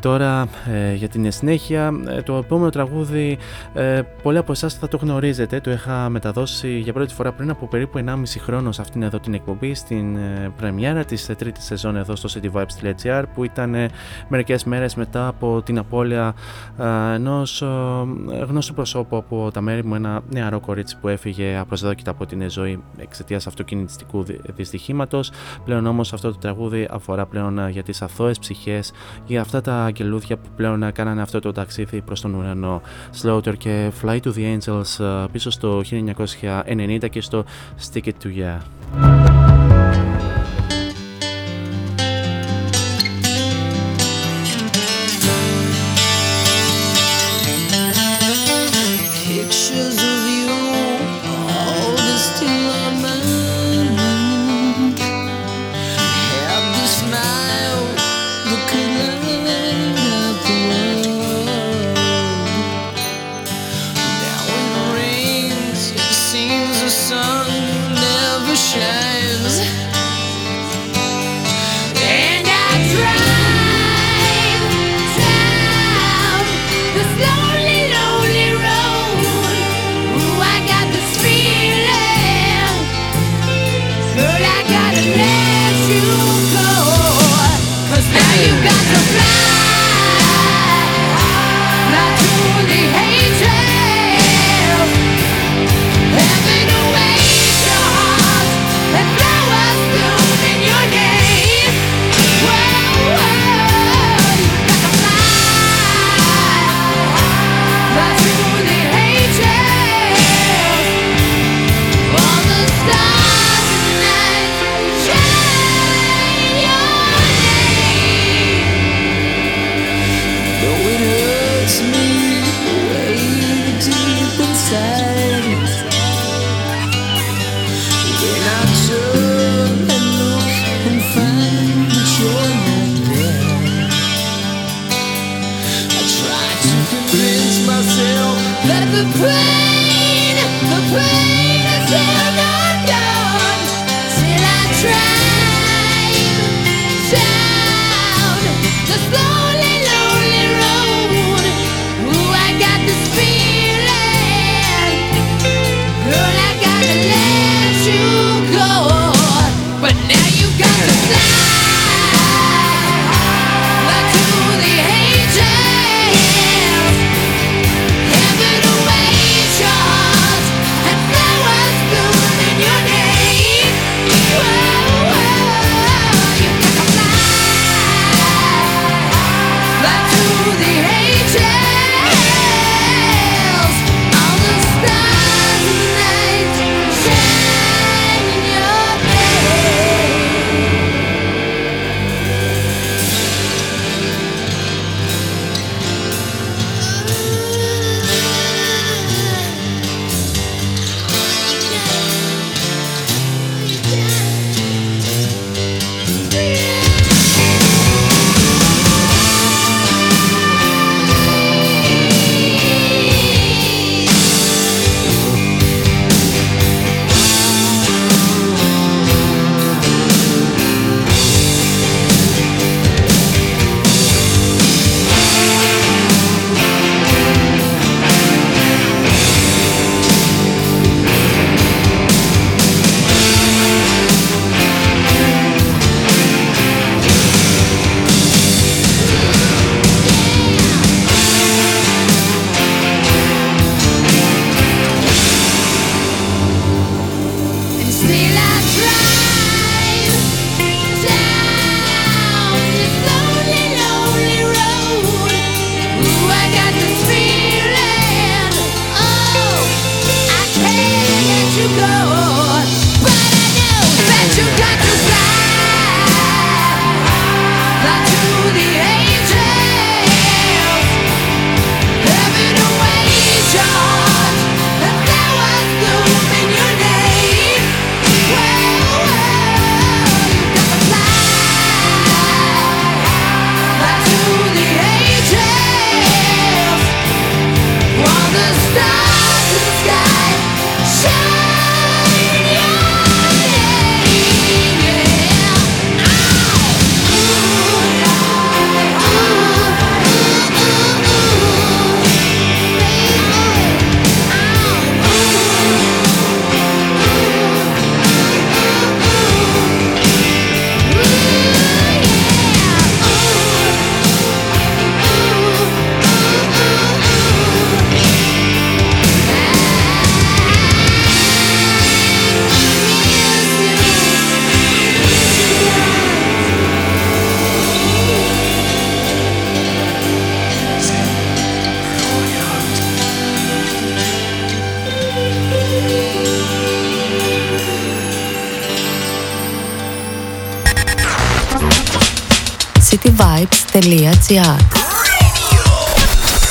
Τώρα ε, για την συνέχεια ε, το επόμενο τραγούδι ε, πολλοί από εσάς θα το γνωρίζετε το είχα μεταδώσει για πρώτη φορά πριν από περίπου 1,5 χρόνος σε αυτήν εδώ την εκπομπή στην ε, πρεμιέρα της ε, τρίτης σεζόν εδώ στο cityvibes.gr που ήταν ε, μερικές μέρες μετά από την απώλεια ε, ενός ε, γνωστού προσώπου από τα μέρη μου ένα νεαρό κορίτσι που έφυγε απροσδόκητα από την ζωή εξαιτίας αυτοκινητιστικού δυ- δυστυχήματος πλέον όμως αυτό το τραγούδι αφορά πλέον ε, για τις αθώες ψυχές για αυτά τα αγγελούδια που πλέον ε, κάνανε αυτό το ταξίδι προς τον ουρανό Slaughter και Fly to the Angels ε, πίσω στο 1990 και στο Stick It to Ya.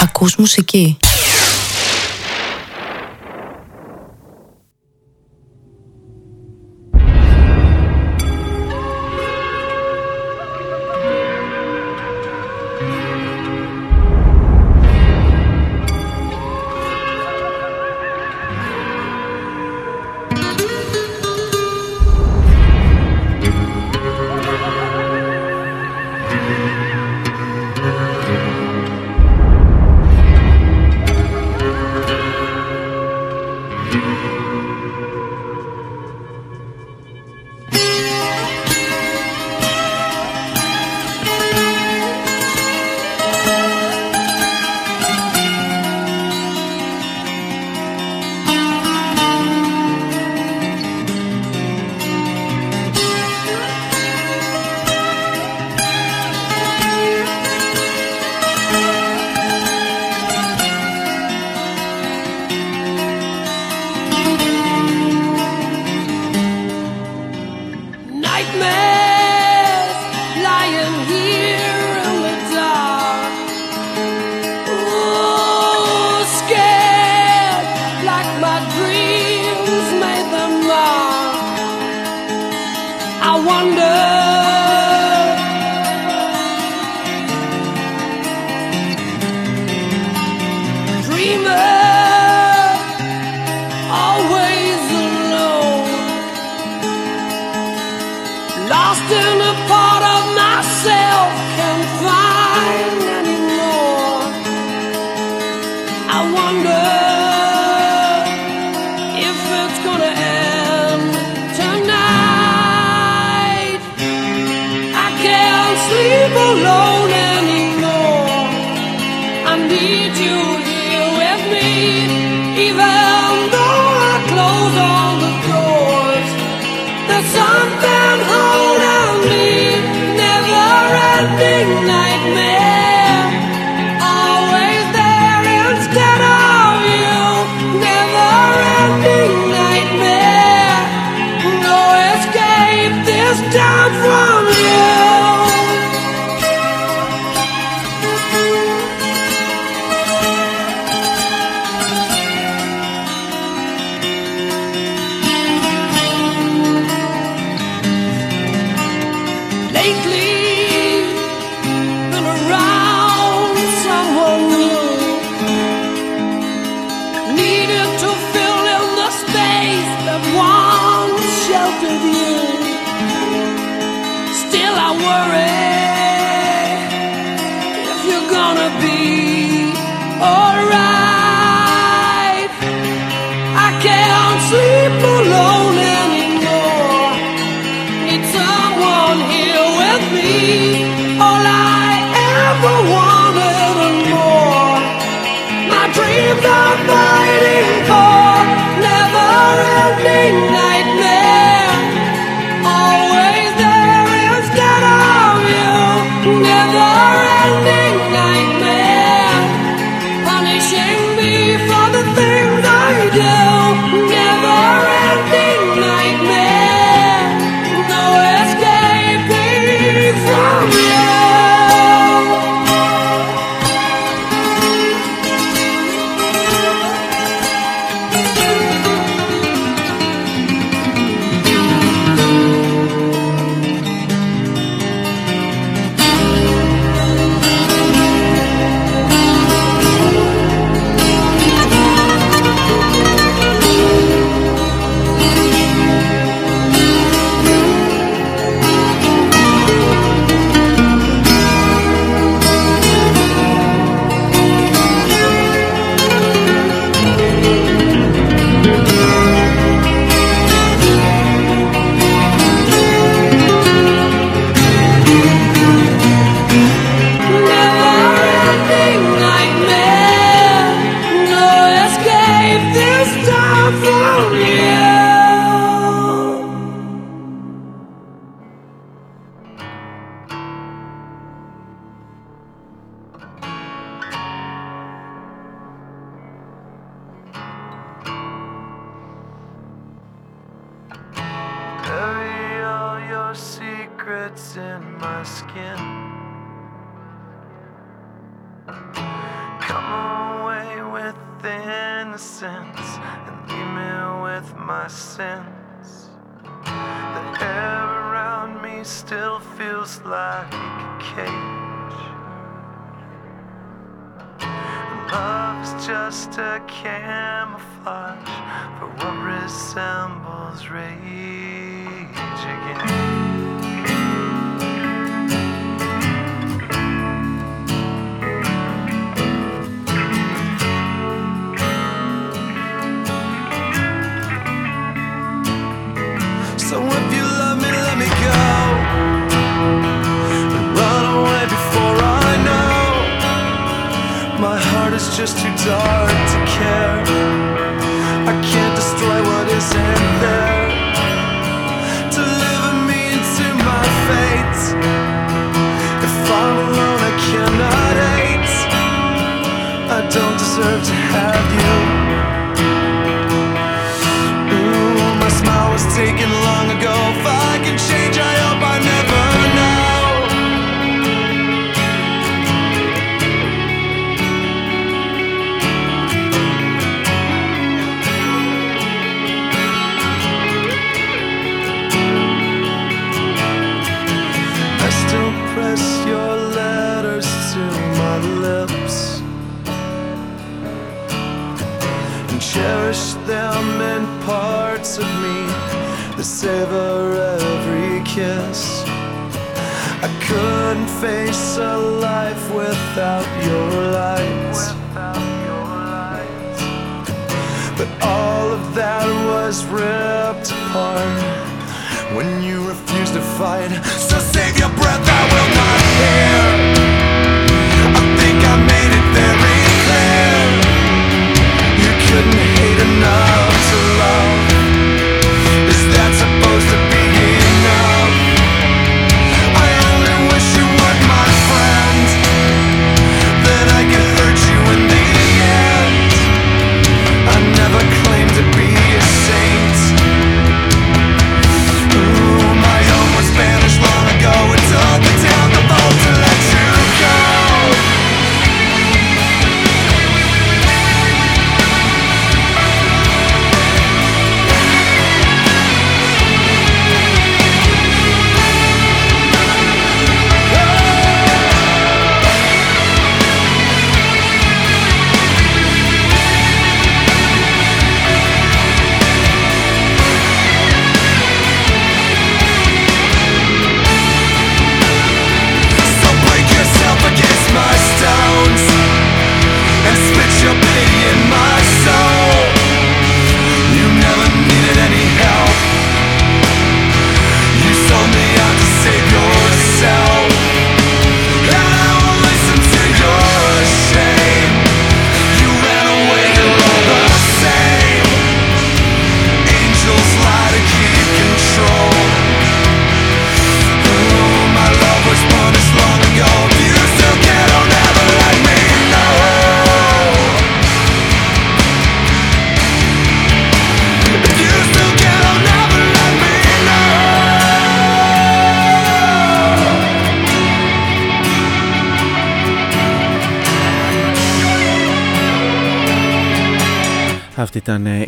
Ακούς μουσική. need you here with me, even though I close all the doors. There's something. Just too dark face a life without your light. But all of that was ripped apart when you refused to fight. So save your breath,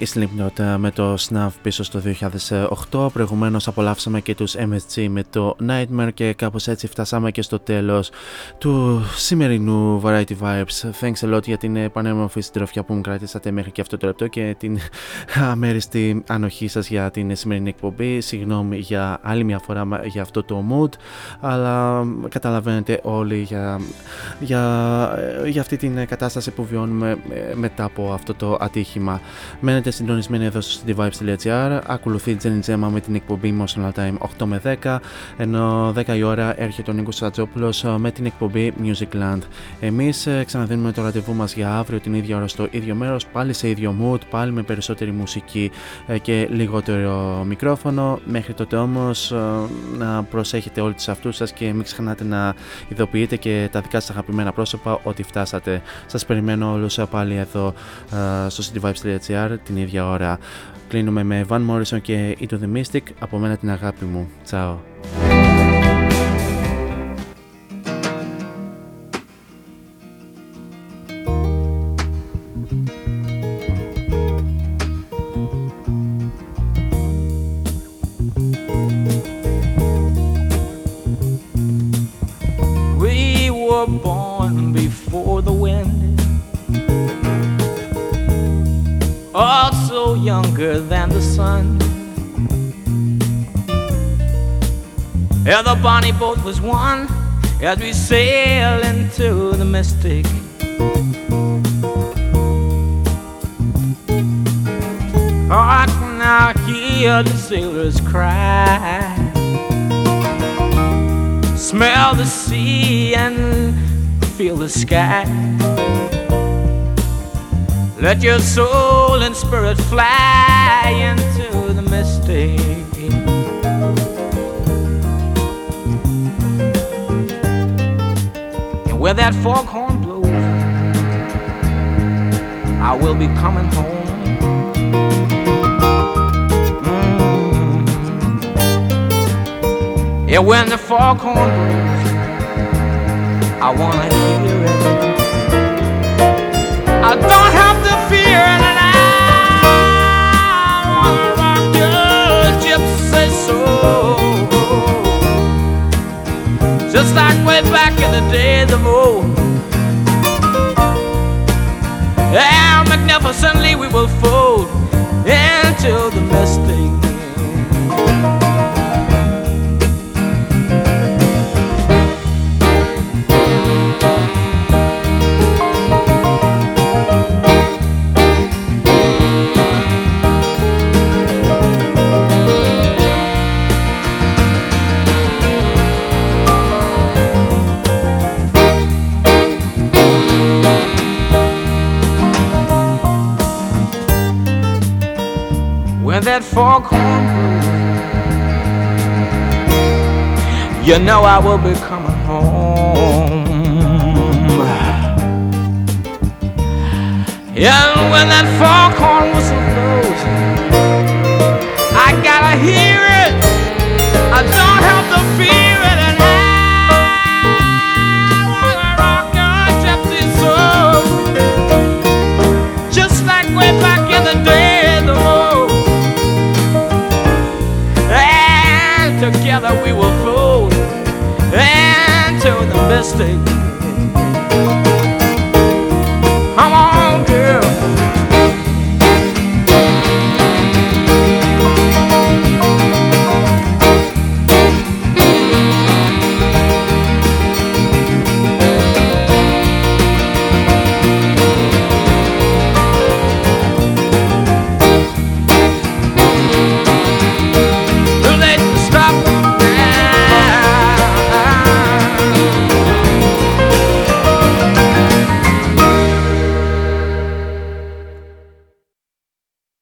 η Slipknot ε, με το Snuff πίσω στο 2008. Προηγουμένως απολαύσαμε και τους MSG με το Nightmare και κάπως έτσι φτάσαμε και στο τέλος του σημερινού Variety Vibes. Thanks a lot για την ε, πανέμορφη συντροφιά που μου κρατήσατε μέχρι και αυτό το λεπτό και την αμέριστη ανοχή σας για την σημερινή εκπομπή. Συγγνώμη για άλλη μια φορά μα- για αυτό το mood, αλλά καταλαβαίνετε όλοι για, για, ε, για αυτή την ε, κατάσταση που βιώνουμε ε, μετά από αυτό το ατύχημα. Μένετε συντονισμένοι εδώ στο cityvibes.gr. Ακολουθεί η Jenny Gemma με την εκπομπή Emotional Time 8 με 10. Ενώ 10 η ώρα έρχεται ο Νίκος Σατζόπουλο με την εκπομπή Musicland. Εμείς ξαναδίνουμε το ραντεβού μας για αύριο την ίδια ώρα στο ίδιο μέρος. Πάλι σε ίδιο mood, πάλι με περισσότερη μουσική ε, και λιγότερο μικρόφωνο. Μέχρι τότε όμως να προσέχετε όλοι τους αυτούς σας και μην ξεχνάτε να ειδοποιείτε και τα δικά σας αγαπημένα πρόσωπα ότι φτάσατε. Σας περιμένω όλους πάλι εδώ ε, στο cityvibes.gr την ίδια ώρα. Κλείνουμε με Van Morrison και Into the Mystic. Από μένα την αγάπη μου. Τσάω. Younger than the sun. Yeah, the bonnie boat was one as we sail into the mystic. Oh, I can now hear the sailors cry. Smell the sea and feel the sky. Let your soul and spirit fly into the mystic. And where that foghorn blows, I will be coming home. Mm. Yeah, when the foghorn blows, I wanna hear it. Just like way back in the days of old. Magnificently we will fold into the mystic. Foghorn blows, you know I will be coming home. Yeah, when that foghorn whistle blows, I gotta hear it. I don't have stay